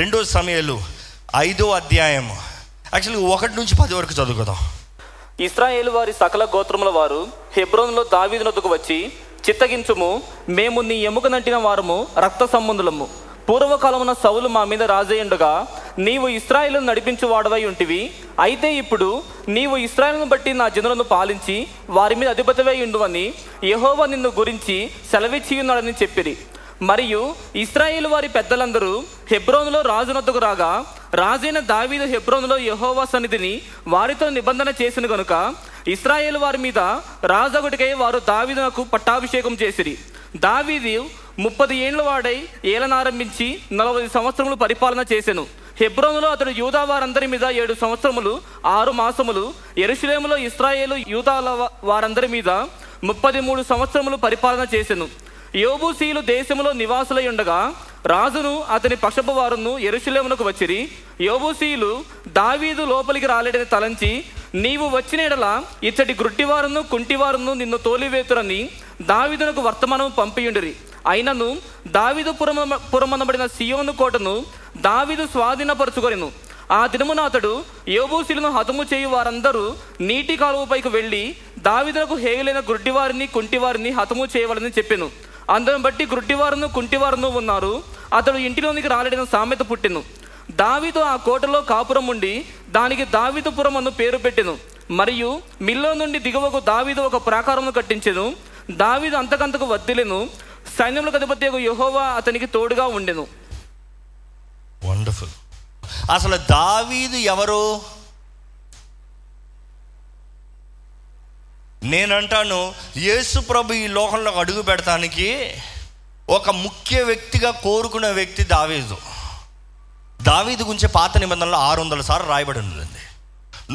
రెండో సమయాలు ఐదో అధ్యాయం. యాక్చువల్గా ఒకటి నుంచి పది వరకు చదువుకుందాం. ఇస్రాయేల్ వారి సకల గోత్రముల వారు హెబ్రోన్లో దావీదు వచ్చి చిత్తగించుము మేము నీ ఎముక నంటిన వారము రక్త సంబంధులము. పూర్వకాలమున సౌలు మా మీద రాజయ్యుండగా నీవు ఇస్రాయిల్ను నడిపించు వాడవై ఉంటివి. అయితే ఇప్పుడు నీవు ఇస్రాయిల్ను బట్టి నా జనులను పాలించి వారి మీద అధిపతివై ఉండువని యహోవ నిన్ను గురించి సెలవిచ్చియున్నాడని చెప్పిరి. మరియు ఇస్రాయేలు వారి పెద్దలందరూ హెబ్రోన్లో రాజునొద్దకు రాగా రాజైన దావీదు హెబ్రోన్లో యెహోవా సన్నిధిని వారితో నిబంధన చేసిన గనుక ఇస్రాయేలు వారి మీద రాజగుడికై వారు దావీదునకు పట్టాభిషేకం చేసిరి. దావీదు ముప్పది ఏండ్ల వాడై ఏలనారంభించి నలభై సంవత్సరములు పరిపాలన చేసెను. హెబ్రోన్లో అతడు యూదా వారందరి మీద ఏడు సంవత్సరములు ఆరు మాసములు ఎరుషులేములో ఇస్రాయేలు యూదాల వారందరి మీద ముప్పది మూడు సంవత్సరములు పరిపాలన చేశాను యోబుసీలు దేశంలో నివాసులై ఉండగా రాజును అతని పక్షపు వారును ఎరుషులేమునకు వచ్చిరి. యోబుసీలు దావీదు లోపలికి రాలేడని తలంచి నీవు వచ్చిన ఎడల ఇచ్చటి గ్రుడ్డివారును కుంటివారును నిన్ను తోలివేతురని దావీదునకు వర్తమానం పంపియుండిరి. అయినను దావీదు పురమ పురమనబడిన సియోను కోటను దావీదు స్వాధీనపరుచుకొనెను. ఆ దినమున అతడు యోబూసీలను హతము చేయు వారందరూ నీటి కాలువపైకి వెళ్ళి దావీదునకు హేయులైన గుడ్డివారిని కుంటివారిని హతము చేయవలని చెప్పాను. అందును బట్టి గుడ్డివారును కుంటివారును ఉన్నారు. అతడు ఇంటిలోనికి రాలేడని సామెత పుట్టెను. దావీదు ఆ కోటలో కాపురం ఉండి దానికి దావీదుపురం అను పేరు పెట్టెను. మరియు మిల్లో నుండి దిగువకు దావీదు ఒక ప్రాకారమును కట్టించెను. దావీదు అంతకంతకు వద్దిలెను సైన్యములకు అధిపతి యహోవా అతనికి తోడుగా ఉండెను. వండర్ఫుల్ అసలు దావీదు ఎవరు? నేనంటాను యేసు ప్రభు ఈ లోకంలో అడుగు పెడతానికి ఒక ముఖ్య వ్యక్తిగా కోరుకున్న వ్యక్తి దావీదు. దావీదు గురించి పాత నిబంధనలు ఆరు వందల సార్లు రాయబడి ఉందండి.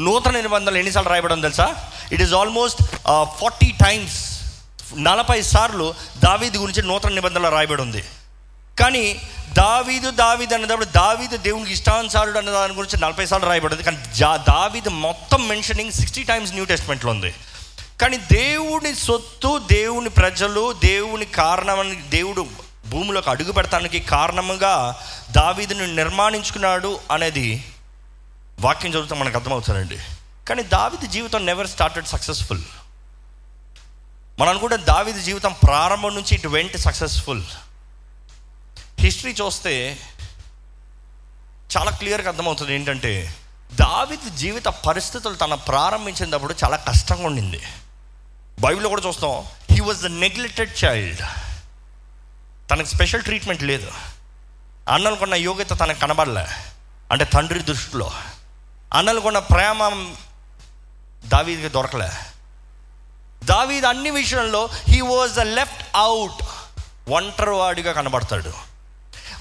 నూతన నిబంధనలు ఎన్నిసార్లు రాయబడి ఉంది తెలుసా? It is almost forty times నలభై సార్లు దావీదు గురించి నూతన నిబంధనలు రాయబడి ఉంది. కానీ దావీదు దావీదు అనేటప్పుడు దావీదు దేవునికి ఇష్టానుసారుడు అనే దాని గురించి నలభై సార్లు రాయబడింది కానీ జా దావీదు మొత్తం మెన్షనింగ్ సిక్స్టీ టైమ్స్ న్యూ టెస్ట్మెంట్లో ఉంది. కానీ దేవుని సొత్తు దేవుని ప్రజలు దేవుని కారణమని దేవుడు భూమిలోకి అడుగు పెడతానికి కారణముగా దావీదుని నిర్మాణించుకున్నాడు అనేది వాక్యం చదువుతా మనకు అర్థమవుతుందండి. కానీ దావీదు జీవితం నెవర్ స్టార్టెడ్ సక్సెస్ఫుల్ మనం అనుకుంటే దావీదు జీవితం ప్రారంభం నుంచి ఇటు వెంట సక్సెస్ఫుల్ హిస్టరీ చూస్తే చాలా క్లియర్గా అర్థమవుతుంది ఏంటంటే దావిద్ జీవిత పరిస్థితులు తన ప్రారంభించినప్పుడు చాలా కష్టంగా ఉండింది. బైబిల్లో కూడా చూస్తాం. He was the neglected child తనకు స్పెషల్ ట్రీట్మెంట్ లేదు. అన్నలకున్న యోగ్యత తనకు కనబడలే. అంటే తండ్రి దృష్టిలో. అన్నలకున్న ప్రేమ దావీదికి దొరకలే. దావీద్ అన్ని విషయంలో he was the left out ఒంటరివాడిగా కనబడతాడు.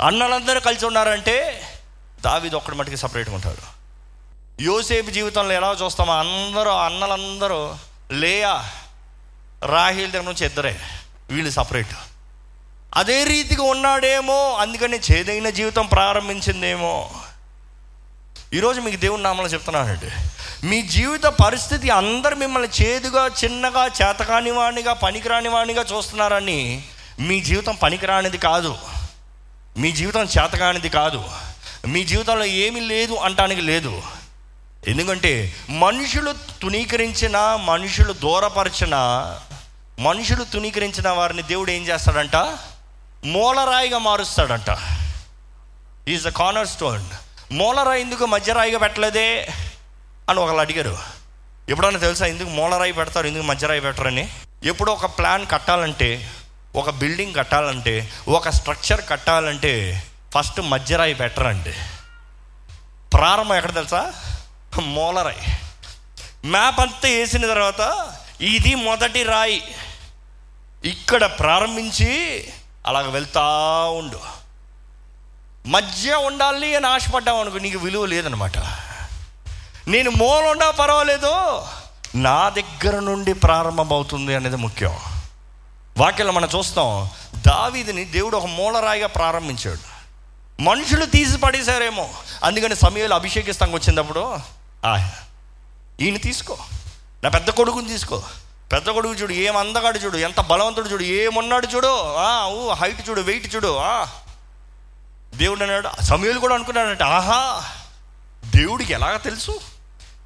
అన్నలందరూ కలిసి ఉన్నారంటే దావీద్ ఒక్కడి మటుకి సపరేట్గా ఉంటాడు. యోసేపు జీవితంలో ఎలా చూస్తామో అందరూ అన్నలందరూ లేయా రాహిల్ దగ్గర నుంచి ఇద్దరే. వీళ్ళు సపరేట్ అదే రీతిగా ఉన్నాడేమో అందుకని చేదైన జీవితం ప్రారంభించిందేమో. ఈరోజు మీకు దేవుని నామలు చెప్తున్నానండి మీ జీవిత పరిస్థితి అందరు మిమ్మల్ని చేదుగా చిన్నగా చేతకాని వాణిగా పనికిరాని వాణిగా చూస్తున్నారని మీ జీవితం పనికిరానిది కాదు. మీ జీవితం చేతకానిది కాదు. మీ జీవితంలో ఏమీ లేదు అంటానికి లేదు. ఎందుకంటే మనుషులు తునీకరించిన మనుషులు దూరపరిచిన మనుషులు తునీకరించిన వారిని దేవుడు ఏం చేస్తాడంట? మూలరాయిగా మారుస్తాడంట. ఈజ్ ద కార్నర్ స్టోన్ మూలరాయి ఎందుకు మధ్యరాయిగా పెట్టలేదే అని ఒకళ్ళు అడిగారు. ఎప్పుడన్నా తెలుసా ఎందుకు మూలరాయి పెడతారు ఎందుకు మధ్యరాయి పెట్టరని? ఎప్పుడు ఒక ప్లాన్ కట్టాలంటే ఒక బిల్డింగ్ కట్టాలంటే ఒక స్ట్రక్చర్ కట్టాలంటే ఫస్ట్ మధ్యరాయి పెట్టరండి. ప్రారంభం ఎక్కడ తెలుసా? మూలరాయి మ్యాప్ అంతా వేసిన తర్వాత ఇది మొదటి రాయి. ఇక్కడ ప్రారంభించి అలాగ వెళ్తా ఉండు. మధ్య ఉండాలి అని ఆశపడ్డావు అనుకో నీకు విలువ లేదనమాట నేను మూల ఉన్నా పర్వాలేదు నా దగ్గర నుండి ప్రారంభమవుతుంది అనేది ముఖ్యం. వాక్యంలో మనం చూస్తాం దావీదిని దేవుడు ఒక మూలరాయిగా ప్రారంభించాడు. మనుషులు తీసి పడేశారేమో అందుకని సమయంలో అభిషేకిస్తానికి వచ్చినప్పుడు ఈయన తీసుకో. నా పెద్ద కొడుకుని తీసుకో. పెద్ద కొడుకు చూడు ఏం అందగాడు చూడు ఎంత బలవంతుడు చూడు ఏమున్నాడు చూడు ఆ, ఊ హైట్ చూడు వెయిట్ చూడు ఆ. దేవుడు అన్నాడు సమయాలు కూడా అనుకున్నాడంటే ఆహా దేవుడికి ఎలాగ తెలుసు?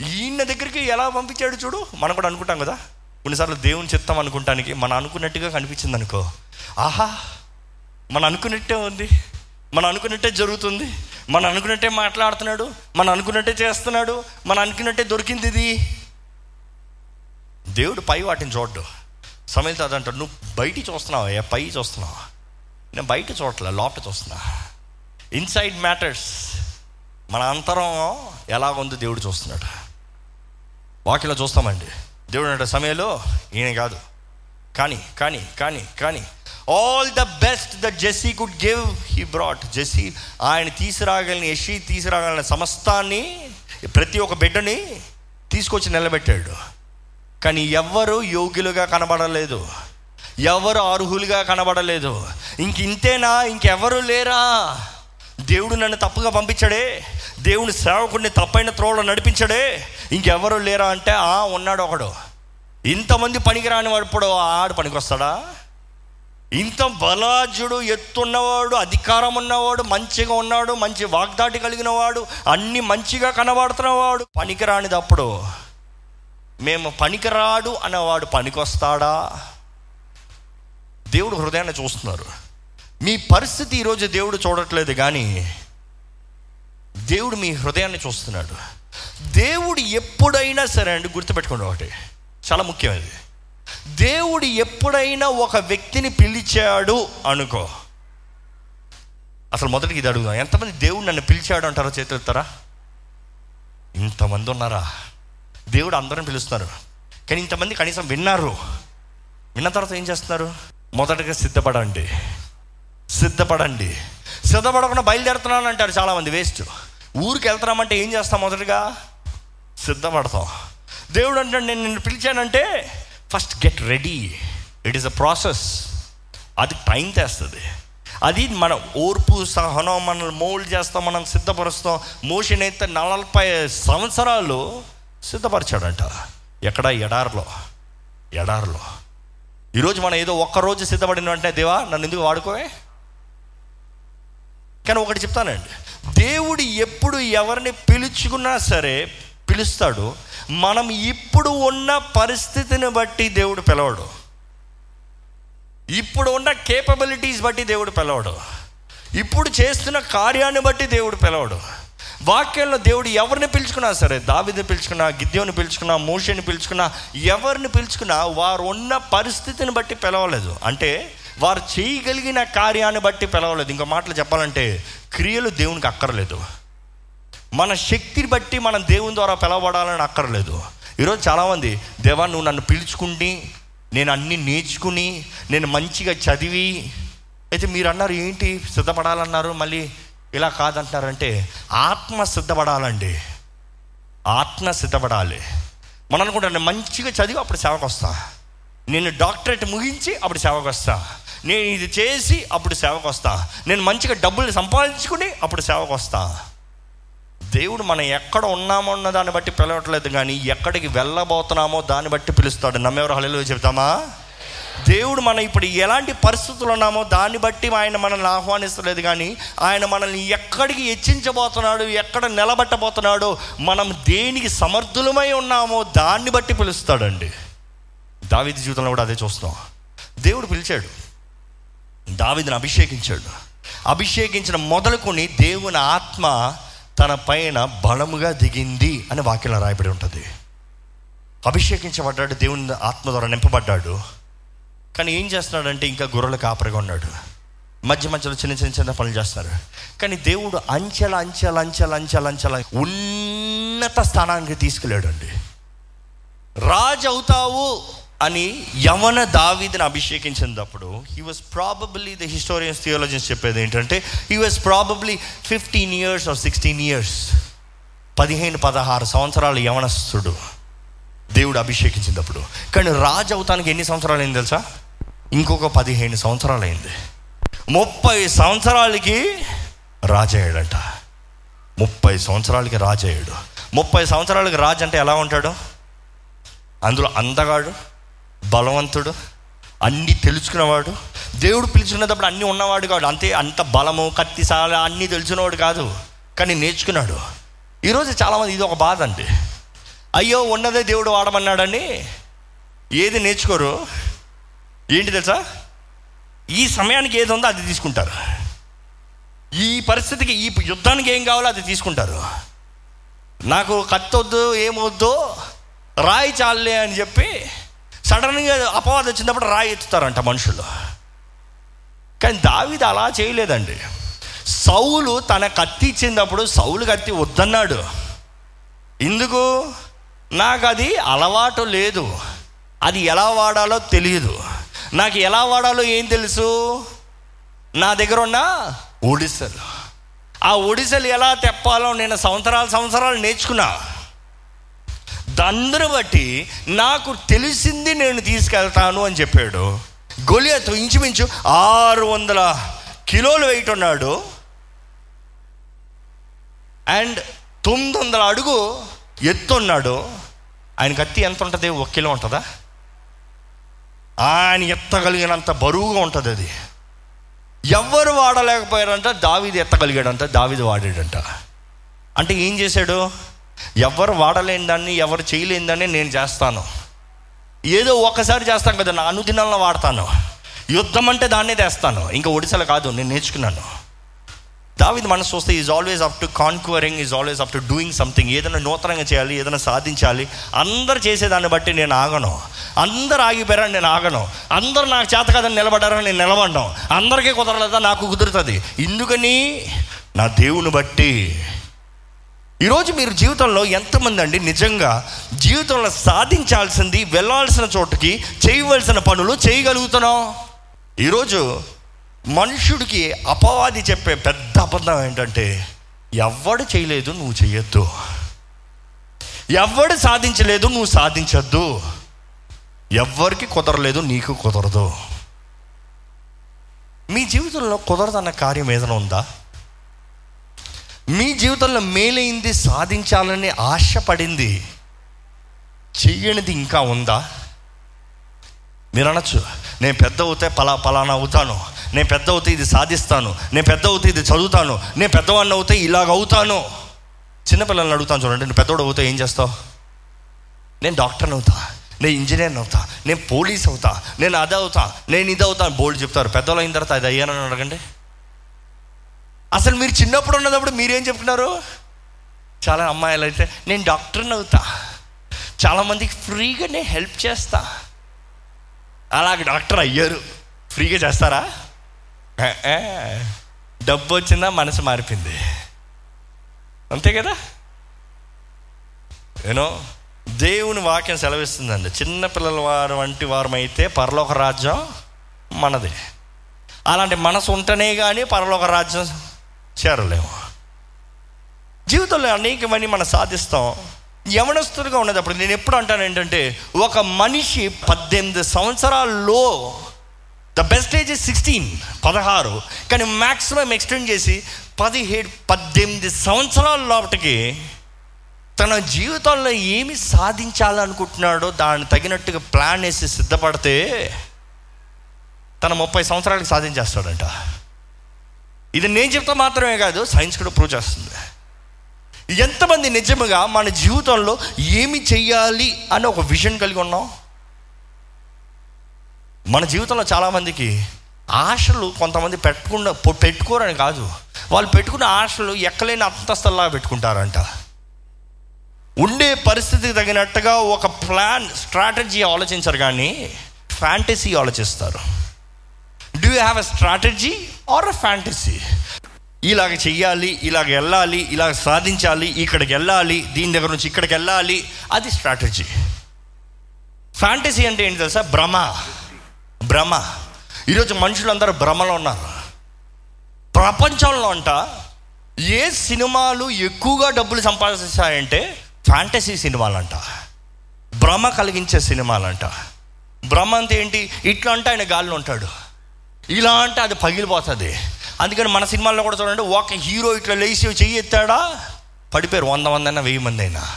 ఈయన దగ్గరికి ఎలా పంపించాడు చూడు మనం కూడా అనుకుంటాం కదా. కొన్నిసార్లు దేవుని చెప్తాం అనుకుంటానికి మనం అనుకున్నట్టుగా కనిపించింది అనుకో. ఆహా మనం అనుకున్నట్టే ఉంది మనం అనుకున్నట్టే జరుగుతుంది. మనం అనుకున్నట్టే మాట్లాడుతున్నాడు మనం అనుకున్నట్టే చేస్తున్నాడు మనం అనుకున్నట్టే దొరికింది ఇది. దేవుడు పై వాటిని చూడ్డు. సమయంతో అదంటాడు నువ్వు బయటికి చూస్తున్నావా? పై చూస్తున్నావా? నేను బయట చూడట్లే లోపల చూస్తున్నా. ఇన్సైడ్ మ్యాటర్స్ మన అంతరం ఎలా ఉందో దేవుడు చూస్తున్నాడు. వాకిలో చూస్తామండి. దేవుడు అంటే సమయంలో ఈయన కాదు. కానీ కానీ కానీ కానీ all the best the Jesse could give he brought Jesse ఆయన తీసుకురాగలిగిన యషి తీసుకురాగలిగిన సమస్తాన్ని ప్రతి ఒక్క బిడ్డని తీసుకొచ్చి నిలబెట్టాడు. కానీ ఎవ్వరు యోగ్యులుగా కనబడలేదు. ఎవరు అర్హులుగా కనబడలేదు. ఇంక ఇంతేనా? ఇంకెవరు లేరా? దేవుడు నన్ను తప్పుగా పంపించాడే. దేవుని సేవకుడిని తప్పైన త్రోవలో నడిపించాడే. ఇంకెవరు లేరా అంటే ఆ ఉన్నాడు ఒకడు ఇంతమంది పనికిరాని వాడు ఇప్పుడు ఆడు పనికొస్తాడా? ఇంత బలాజుడు ఎత్తున్నవాడు అధికారం ఉన్నవాడు మంచిగా ఉన్నాడు మంచి వాగ్దాటి కలిగిన వాడు అన్ని మంచిగా కనబడుతున్నవాడు పనికిరానిదప్పుడు మేము పనికిరాడు అన్నవాడు పనికొస్తాడా? దేవుడు హృదయాన్ని చూస్తున్నారు. మీ పరిస్థితి ఈరోజు దేవుడు చూడట్లేదు కానీ దేవుడు మీ హృదయాన్ని చూస్తున్నాడు. దేవుడు ఎప్పుడైనా సరే అండి గుర్తుపెట్టుకోండి ఒకటి. చాలా ముఖ్యమైనది. దేవుడు ఎప్పుడైనా ఒక వ్యక్తిని పిలిచాడు అనుకో. అసలు మొదటికి ఇది అడుగుదాం. ఎంతమంది దేవుడు నన్ను పిలిచాడు అంటారో చేతులుతారా ఇంతమంది ఉన్నారా? దేవుడు అందరం పిలుస్తున్నారు కానీ ఇంతమంది కనీసం విన్నారు. విన్న తర్వాత ఏం చేస్తున్నారు? మొదటగా సిద్ధపడండి. సిద్ధపడండి. సిద్ధపడకుండా బయలుదేరుతున్నాను అంటారు చాలామంది వేస్ట్. ఊరికి వెళ్తున్నామంటే ఏం చేస్తాం మొదటగా? సిద్ధపడతాం. దేవుడు అంటే నేను నిన్ను పిలిచానంటే first get ready it is a process అది టైం తెస్తుంది అది మన ఓర్పు సహనం మనల్ని మోల్డ్ చేస్తాం మనం సిద్ధపరుస్తాం మోషన్ అయితే నలభై సంవత్సరాలు సిద్ధపరిచాడంట ఎక్కడ ఎడారిలో ఎడారిలో ఈరోజు మనం ఏదో ఒక్కరోజు సిద్ధపడిన అంటే దేవా నన్ను ఎందుకు వాడుకోవే కానీ ఒకటి చెప్తానండి దేవుడు ఎప్పుడు ఎవరిని పిలుచుకున్నా సరే పిలుస్తాడు మనం ఇప్పుడు ఉన్న పరిస్థితిని బట్టి దేవుడు పిలవడు. ఇప్పుడు ఉన్న కేపబిలిటీస్ బట్టి దేవుడు పిలవడు. ఇప్పుడు చేస్తున్న కార్యాన్ని బట్టి దేవుడు పిలవడు. వాక్యంలో దేవుడు ఎవరిని పిలుచుకున్నా సరే దావిని పిలుచుకున్నా గిద్యోని పిలుచుకున్నా మోషని పిలుచుకున్నా ఎవరిని పిలుచుకున్నా వారు ఉన్న పరిస్థితిని బట్టి పిలవలేదు. అంటే వారు చేయగలిగిన కార్యాన్ని బట్టి పిలవలేదు. ఇంకో మాటలు చెప్పాలంటే క్రియలు దేవునికి అక్కర్లేదు. మన శక్తిని బట్టి మనం దేవుని ద్వారా పిలవబడాలని అక్కర్లేదు. ఈరోజు చాలామంది దేవా నువ్వు నన్ను పిలుచుకుండి నేను అన్నీ నేర్చుకుని నేను మంచిగా చదివి. అయితే మీరు అన్నారు ఏంటి సిద్ధపడాలన్నారు? మళ్ళీ ఇలా కాదంటున్నారంటే ఆత్మ సిద్ధపడాలండి. ఆత్మ సిద్ధపడాలి. మనం అనుకుంటాను మంచిగా చదివి అప్పుడు సేవకు వస్తా నేను డాక్టరేట్ ముగించి అప్పుడు సేవకు వస్తా నేను ఇది చేసి అప్పుడు సేవకు వస్తా నేను మంచిగా డబ్బులు సంపాదించుకుని అప్పుడు సేవకు వస్తాను దేవుడు మనం ఎక్కడ ఉన్నామో దాన్ని బట్టి పిలవట్లేదు కానీ ఎక్కడికి వెళ్ళబోతున్నామో దాన్ని బట్టి పిలుస్తాడు. నమ్మెవరు? హలో చెప్తామా దేవుడు మనం ఇప్పుడు ఎలాంటి పరిస్థితులు ఉన్నామో దాన్ని బట్టి ఆయన మనల్ని ఆహ్వానిస్తలేదు కానీ ఆయన మనల్ని ఎక్కడికి హెచ్చించబోతున్నాడు ఎక్కడ నిలబెట్టబోతున్నాడో మనం దేనికి సమర్థులమై ఉన్నామో దాన్ని బట్టి పిలుస్తాడండి. దావిది జీవితంలో కూడా అదే చూస్తాం దేవుడు పిలిచాడు. దావిదిని అభిషేకించాడు. అభిషేకించిన మొదలుకొని దేవుని ఆత్మ తన పైన బలముగా దిగింది అని వాక్యంలో రాయబడి ఉంటుంది. అభిషేకించబడ్డాడు దేవుని ఆత్మ ద్వారా నింపబడ్డాడు. కానీ ఏం చేస్తున్నాడంటే ఇంకా గొర్రెలు కాపరిగా ఉన్నాడు. మధ్య మధ్యలో చిన్న చిన్న చిన్న పనులు చేస్తారు కానీ దేవుడు అంచెల అంచెల అంచెల అంచెల అంచెల ఉన్నత స్థానానికి తీసుకెళ్ళాడు అండి రాజు అవుతావు అని యవన దావీదిని అభిషేకించినప్పుడు he was probably the historians theologians చెప్పేది ఏంటంటే he was probably fifteen years or sixteen years పదిహేను పదహారు సంవత్సరాలు యవనస్తుడు దేవుడు అభిషేకించినప్పుడు. కానీ రాజు అవుతానికి ఎన్ని సంవత్సరాలు అయింది తెలుసా? ఇంకొక పదిహేను సంవత్సరాలు అయింది ముప్పై సంవత్సరాలకి రాజయ్యాడంట. ముప్పై సంవత్సరాలకి రాజయ్యాడు. ముప్పై సంవత్సరాలకి రాజు అంటే ఎలా ఉంటాడు? అందులో అందగాడు బలవంతుడు అన్నీ తెలుసుకున్నవాడు. దేవుడు పిలుచుకునేటప్పుడు అన్నీ ఉన్నవాడు కాదు. అంతే అంత బలము కత్తిసాల అన్నీ తెలిసినవాడు కాదు. కానీ నేర్చుకున్నాడు. ఈరోజు చాలామంది ఇది ఒక బాధ అండి. అయ్యో ఉన్నదే దేవుడు వాడమన్నాడని ఏది నేర్చుకోరు? ఏంటి తెలుసా? ఈ సమయానికి ఏది ఉందో అది తీసుకుంటారు. ఈ పరిస్థితికి ఈ యుద్ధానికి ఏం కావాలో అది తీసుకుంటారు. నాకు కత్తొద్దు ఏమొద్దు రాయి చాలే అని చెప్పి సడన్గా అపవాదం వచ్చినప్పుడు రాయి ఎత్తుతారంట మనుషులు. కానీ దావిది అలా చేయలేదండి. సౌలు తన కత్తి ఇచ్చినప్పుడు సౌలు కత్తి వద్దన్నాడు. ఎందుకు? నాకు అది అలవాటు లేదు. అది ఎలా వాడాలో తెలియదు నాకు ఎలా వాడాలో ఏం తెలుసు? నా దగ్గర ఉన్న ఒడిసలు. ఆ ఒడిసలు ఎలా తెప్పాలో నేను సంవత్సరాలు సంవత్సరాలు నేర్చుకున్నా. దాన్ని బట్టి నాకు తెలిసింది నేను తీసుకెళ్తాను అని చెప్పాడు. గొలియత్ ఇంచుమించు ఆరు వందల కిలోలు వెయిట్ ఉన్నాడు. అండ్ తొమ్మిది వందల అడుగు ఎత్తు ఉన్నాడు. ఆయన కత్తి ఎంత ఉంటుంది? ఒక కిలో ఉంటుందా? ఆయన ఎత్తగలిగినంత బరువుగా ఉంటుంది అది. ఎవరు వాడలేకపోయారంట దావిది ఎత్తగలిగాడంట దావిది వాడాడంట. అంటే ఏం చేశాడు? ఎవరు వాడలేని దాన్ని ఎవరు చేయలేని దాన్ని నేను చేస్తాను. ఏదో ఒకసారి చేస్తాను కదా నా అనుదినంలో వాడతాను. యుద్ధం అంటే దాన్నే తెస్తాను. ఇంకా ఒడిసలు కాదు నేను నేర్చుకున్నాను. దావిది మనసు చూస్తే is always up to conquering is always up to doing something ఏదైనా నూతనంగా చేయాలి ఏదైనా సాధించాలి. అందరు చేసేదాన్ని బట్టి నేను ఆగను. అందరు ఆగిపోయారని నేను ఆగను. అందరు నాకు చేత కదని నిలబడ్డారని నేను నిలబడ్డాం అందరికీ కుదరలేదా? నాకు కుదురుతుంది. ఎందుకని? నా దేవుని బట్టి. ఈరోజు మీరు జీవితంలో ఎంతమంది అండి నిజంగా జీవితంలో సాధించాల్సింది వెళ్ళాల్సిన చోటుకి చేయవలసిన పనులు చేయగలుగుతున్నాం? ఈరోజు మనుషుడికి అపవాది చెప్పే పెద్ద అబద్ధం ఏంటంటే ఎవడు చేయలేదు నువ్వు చేయొద్దు. ఎవడు సాధించలేదు నువ్వు సాధించద్దు. ఎవ్వరికి కుదరలేదు నీకు కుదరదు. మీ జీవితంలో కుదరదన్న కార్యం ఏదైనా ఉందా? మీ జీవితంలో మేలైంది సాధించాలని ఆశపడింది చెయ్యనిది ఇంకా ఉందా? మీరు అనొచ్చు నేను పెద్ద అవుతే పలా పలానా అవుతాను. నేను పెద్ద అవుతే ఇది సాధిస్తాను. నేను పెద్ద అవుతే ఇది చదువుతాను. నేను పెద్దవాడిని అవుతే ఇలాగ అవుతాను. చిన్నపిల్లల్ని అడుగుతాను చూడండి నేను పెద్దవాడు అవుతా ఏం చేస్తావు? నేను డాక్టర్ని అవుతా. నేను ఇంజనీర్ని అవుతా. నేను పోలీస్ అవుతా. నేను అది అవుతా. నేను ఇది అవుతా బోల్డ్ చెప్తారు. పెద్దవాళ్ళు అయిన తర్వాత అది అయ్యానని అడగండి. అసలు మీరు చిన్నప్పుడు ఉన్నప్పుడు మీరేం చెప్తున్నారు చాలా అమ్మాయిలు అయితే నేను డాక్టర్ని అవుతా చాలామందికి ఫ్రీగా నేను హెల్ప్ చేస్తా. అలాగే డాక్టర్ అయ్యారు. ఫ్రీగా చేస్తారా? డబ్బు వచ్చిందా? మనసు మారిపోయింది. అంతే కదా? ఏనో దేవుని వాక్యం సెలవిస్తుందండి. చిన్నపిల్లల వారు వంటి వారమైతే పరలోక రాజ్యం మనది. అలాంటి మనసు ఉంటేనే కానీ పరలోక రాజ్యం చేరలేము. జీవితంలో అనేకమని మనం సాధిస్తాం. యవనస్తులుగా ఉన్నప్పుడు నేను ఎప్పుడు అంటాను ఏంటంటే ఒక మనిషి పద్దెనిమిది సంవత్సరాల్లో ద బెస్ట్ ఏజ్ సిక్స్టీన్ పదహారు. కానీ మ్యాక్సిమం ఎక్స్టెండ్ చేసి పదిహేడు పద్దెనిమిది సంవత్సరాల లోపటికి తన జీవితంలో ఏమి సాధించాలనుకుంటున్నాడో దాన్ని తగినట్టుగా ప్లాన్ వేసి సిద్ధపడితే తన ముప్పై సంవత్సరాలకు సాధించేస్తాడంట. ఇది నేను చెప్తా మాత్రమే కాదు సైన్స్ కూడా ప్రూవ్ చేస్తుంది. ఎంతమంది నిజముగా మన జీవితంలో ఏమి చేయాలి అని ఒక విజన్ కలిగి ఉన్నాం? మన జీవితంలో చాలామందికి ఆశలు కొంతమంది పెట్టకుండా పెట్టుకోరని కాదు. వాళ్ళు పెట్టుకున్న ఆశలు ఎక్కలేని అంతస్తుల్లా పెట్టుకుంటారంట. ఉండే పరిస్థితికి తగినట్టుగా ఒక ప్లాన్ స్ట్రాటజీ ఆలోచించరు కానీ ఫ్యాంటసీ ఆలోచిస్తారు. Do you have a strategy or a fantasy ఇలాగ చెయ్యాలి ఇలాగ వెళ్ళాలి ఇలాగ సాధించాలి ఇక్కడికి వెళ్ళాలి దీని దగ్గర నుంచి ఇక్కడికి వెళ్ళాలి అది స్ట్రాటజీ ఫ్యాంటసీ అంటే ఏంటి తెలుసా? భ్రమ. భ్రమ. ఈరోజు మనుషులందరూ భ్రమలో ఉన్నారు. ప్రపంచంలో అంట ఏ సినిమాలు ఎక్కువగా డబ్బులు సంపాదిస్తాయంటే ఫ్యాంటసీ సినిమాలంట. భ్రమ కలిగించే సినిమాలంట. భ్రమ అంటే ఏంటి? ఇట్లా అంటే ఆయన గాల్లో ఉంటాడు. ఇలా అంటే అది పగిలిపోతుంది. అందుకని మన సినిమాల్లో కూడా చూడండి ఒక హీరో ఇట్లా లేచి చెయ్యి ఎత్తాడా? పడిపోయారు వంద మంది అయినా వెయ్యి మంది అయినా.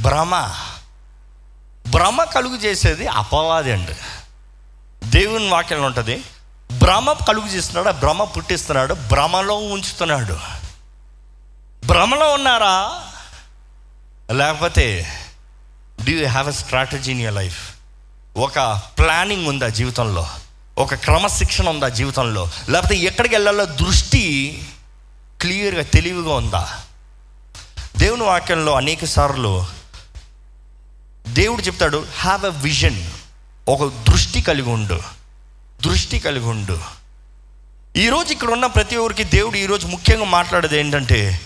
భ్రమ. భ్రమ కలుగు చేసేది అపవాది అండి. దేవుని వాక్యంలో ఉంటుంది భ్రమ కలుగు చేస్తున్నాడు భ్రమ పుట్టిస్తున్నాడు భ్రమలో ఉంచుతున్నాడు. భ్రమలో ఉన్నారా? లేకపోతే do you have a strategy in your life ఒక ప్లానింగ్ ఉందా జీవితంలో? ఒక క్రమశిక్షణ ఉందా జీవితంలో? లేకపోతే ఎక్కడికి వెళ్ళాలో దృష్టి క్లియర్గా తెలివిగా ఉందా? దేవుని వాక్యంలో అనేక సార్లు దేవుడు చెప్తాడు హ్యావ్ ఎ విజన్ ఒక దృష్టి కలిగి ఉండు. దృష్టి కలిగి ఉండు. ఈరోజు ఇక్కడ ఉన్న ప్రతి ఒక్కరికి దేవుడు ఈరోజు ముఖ్యంగా మాట్లాడేది ఏంటంటే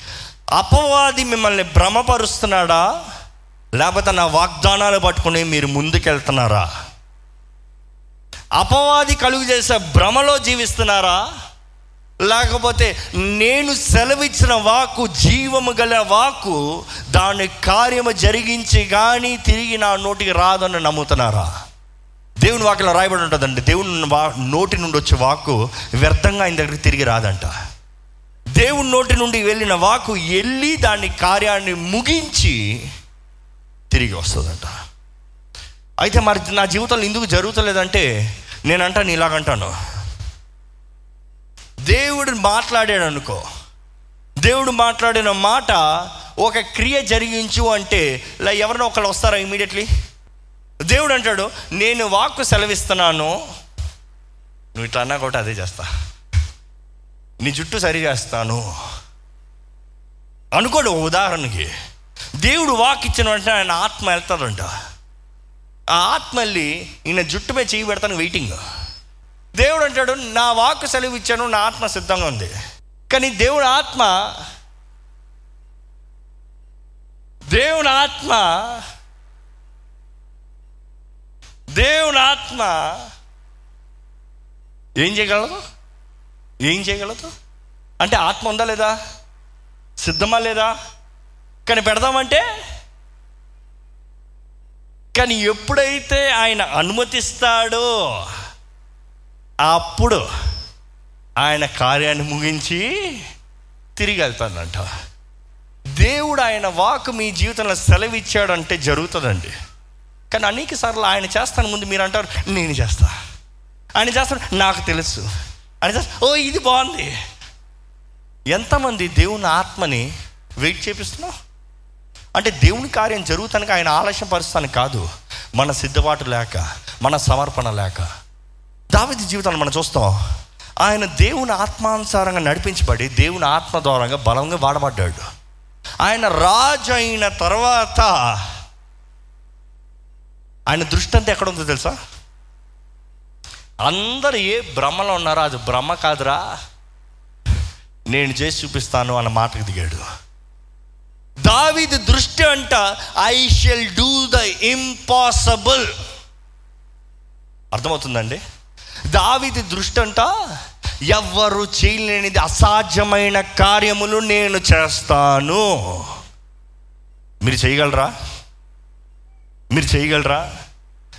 అపవాది మిమ్మల్ని భ్రమపరుస్తున్నాడా? లేకపోతే నా వాగ్దానాలు పట్టుకుని మీరు ముందుకెళ్తున్నారా? అపవాది కలుగు చేసే భ్రమలో జీవిస్తున్నారా? లేకపోతే నేను సెలవిచ్చిన వాకు జీవము గల వాకు దాని కార్యము జరిగించి కానీ తిరిగి నా నోటికి రాదని నమ్ముతున్నారా? దేవుని వాక్యలో రాయబడి ఉంటుందండి. దేవుని వా నోటి నుండి వచ్చే వాకు వ్యర్థంగా ఆయన దగ్గరికి తిరిగి రాదంట. దేవుని నోటి నుండి వెళ్ళిన వాకు వెళ్ళి దాని కార్యాన్ని ముగించి తిరిగి వస్తుందంట. అయితే మరి నా జీవితంలో ఎందుకు జరుగుతలేదంటే నేనంటాను ఇలాగంటాను దేవుడు మాట్లాడాడు అనుకో. దేవుడు మాట్లాడిన మాట ఒక క్రియ జరిగించు అంటే ఇలా ఎవరినో ఒకళ్ళు వస్తారా ఇమీడియట్లీ దేవుడు అంటాడు నేను వాక్కు సెలవిస్తున్నాను. నువ్వు ఇట్లా అన్నా కూడా అదే చేస్తా. నీ జుట్టు సరి చేస్తాను. అనుకోడు ఉదాహరణకి. దేవుడు వాక్ ఇచ్చిన వెంటనే ఆయన ఆత్మ వెళ్తాడంట. ఆ ఆత్మ వెళ్ళి ఈయన జుట్టు మీద చేయి పెడతాను వెయిటింగ్ దేవుడు అంటాడు నా వాక్ సెలవు ఇచ్చాను నా ఆత్మ సిద్ధంగా ఉంది. కానీ దేవుడు ఆత్మ దేవుని ఆత్మ దేవుని ఆత్మ ఏం చేయగలదు? ఏం చేయగలదు? అంటే ఆత్మ ఉందా లేదా? సిద్ధమా లేదా? కానీ పెడదామంటే కానీ ఎప్పుడైతే ఆయన అనుమతిస్తాడో అప్పుడు ఆయన కార్యాన్ని ముగించి తిరిగి వెళ్తానంట. దేవుడు ఆయన వాక్ మీ జీవితంలో సెలవిచ్చాడంటే జరుగుతుందండి. కానీ అనేక సార్లు ఆయన చేస్తాను ముందు మీరు అంటారు నేను చేస్తా. ఆయన చేస్తాను నాకు తెలుసు. ఆయన చేస్తా ఓ ఇది బాగుంది. ఎంతమంది దేవుని ఆత్మని వెయిట్ చేపిస్తున్నావు? అంటే దేవుని కార్యం జరుగుతానికి ఆయన ఆలస్యం పరుస్తాను కాదు. మన సిద్ధపాటు లేక మన సమర్పణ లేక. దావిది జీవితాన్ని మనం చూస్తాం. ఆయన దేవుని ఆత్మానుసారంగా నడిపించబడి దేవుని ఆత్మ ద్వారంగా బలంగా వాడబడ్డాడు. ఆయన రాజు అయిన తర్వాత ఆయన దృష్టి అంతా ఎక్కడ ఉందో తెలుసా? అందరు ఏ భ్రమలో ఉన్నారో అది భ్రమ కాదురా. నేను చేసి చూపిస్తాను అన్న మాటకు దిగాడు. దావిది దృష్టి అంట I shall do the impossible. అర్థమవుతుందండి? దావిది దృష్టి అంట ఎవ్వరు చేయలేనిది అసాధ్యమైన కార్యములు నేను చేస్తాను. మీరు చేయగలరా? మీరు చేయగలరా?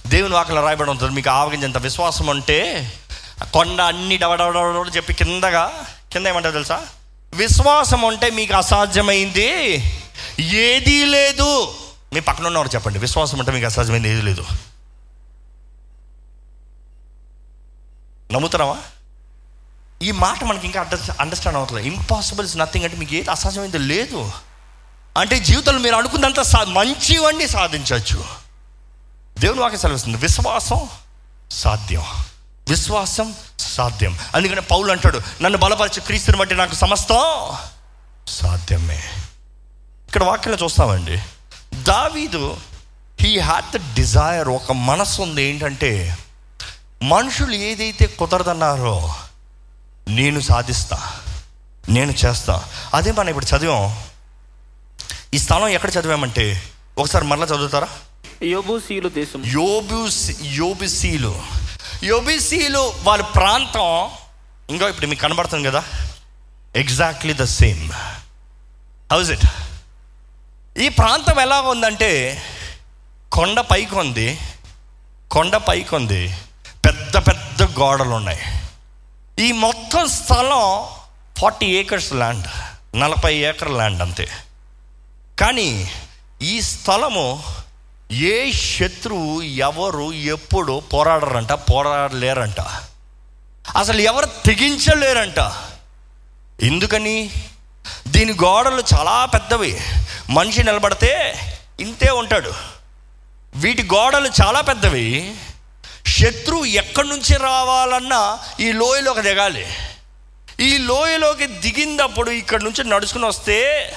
దేవుని వాకలో రాయబడి ఉంటుంది మీకు ఆవగించేంత విశ్వాసం అంటే కొండ అన్ని డవడవడవ చెప్పి కిందగా కింద ఏమంటారు తెలుసా విశ్వాసం అంటే మీకు అసాధ్యమైంది. ఏదీ లేదు. మీ పక్కన ఉన్నవారు చెప్పండి విశ్వాసం అంటే మీకు అసాధ్యమైంది ఏది లేదు. నమ్ముతున్నావా ఈ మాట మనకి ఇంకా అండర్ అండర్స్టాండ్ అవుతుంది ఇంపాసిబుల్ ఇస్ నథింగ్ అంటే మీకు ఏది అసాధ్యమైంది లేదు. అంటే జీవితంలో మీరు అనుకున్నంత సా మంచివన్నీ సాధించవచ్చు. దేవుని వాక్యం సెలవిస్తుంది విశ్వాసం సాధ్యం. విశ్వాసం సాధ్యం. అందుకని పౌలు అంటాడు నన్ను బలపరచు క్రీస్తుని బట్టి నాకు సమస్తం సాధ్యమే. ఇక్కడ వాక్యంలో చూస్తామండి. దావీదు హీ హ్యాడ్ ద డిజైర్ ఒక మనసు ఉంది ఏంటంటే మనుషులు ఏదైతే కుదరదన్నారో నేను సాధిస్తా నేను చేస్తా. అదే మనం ఇప్పుడు చదివాం. ఈ స్థలం ఎక్కడ చదివామంటే ఒకసారి మరలా చదువుతారా? యోబూసీయులు దేశం. యోబు యోబిసీలు యోబిసీలు వాళ్ళ ప్రాంతం ఇంకా ఇప్పుడు మీకు కనబడుతుంది కదా. Exactly the same house it ఈ ప్రాంతం ఎలా ఉందంటే కొండ పైకి ఉంది కొండ పైకి ఉంది పెద్ద పెద్ద గోడలు ఉన్నాయి. ఈ మొత్తం స్థలం ఫార్టీ ఏకర్స్ ల్యాండ్ నలభై ఏకర్ ల్యాండ్ అంతే. కానీ ఈ స్థలము ఏ శత్రువు ఎవరు ఎప్పుడు పోరాడరంట పోరాడలేరంట. అసలు ఎవరు తెగించలేరంట. ఎందుకని? దీని గోడలు చాలా పెద్దవి. మనిషి నిలబడితే ఇంతే ఉంటాడు. వీటి గోడలు చాలా పెద్దవి. శత్రువు ఎక్కడి నుంచి రావాలన్నా ఈ లోయలోకి దిగాలి. ఈ లోయలోకి దిగినప్పుడు ఇక్కడి నుంచి నడుచుకుని వస్తే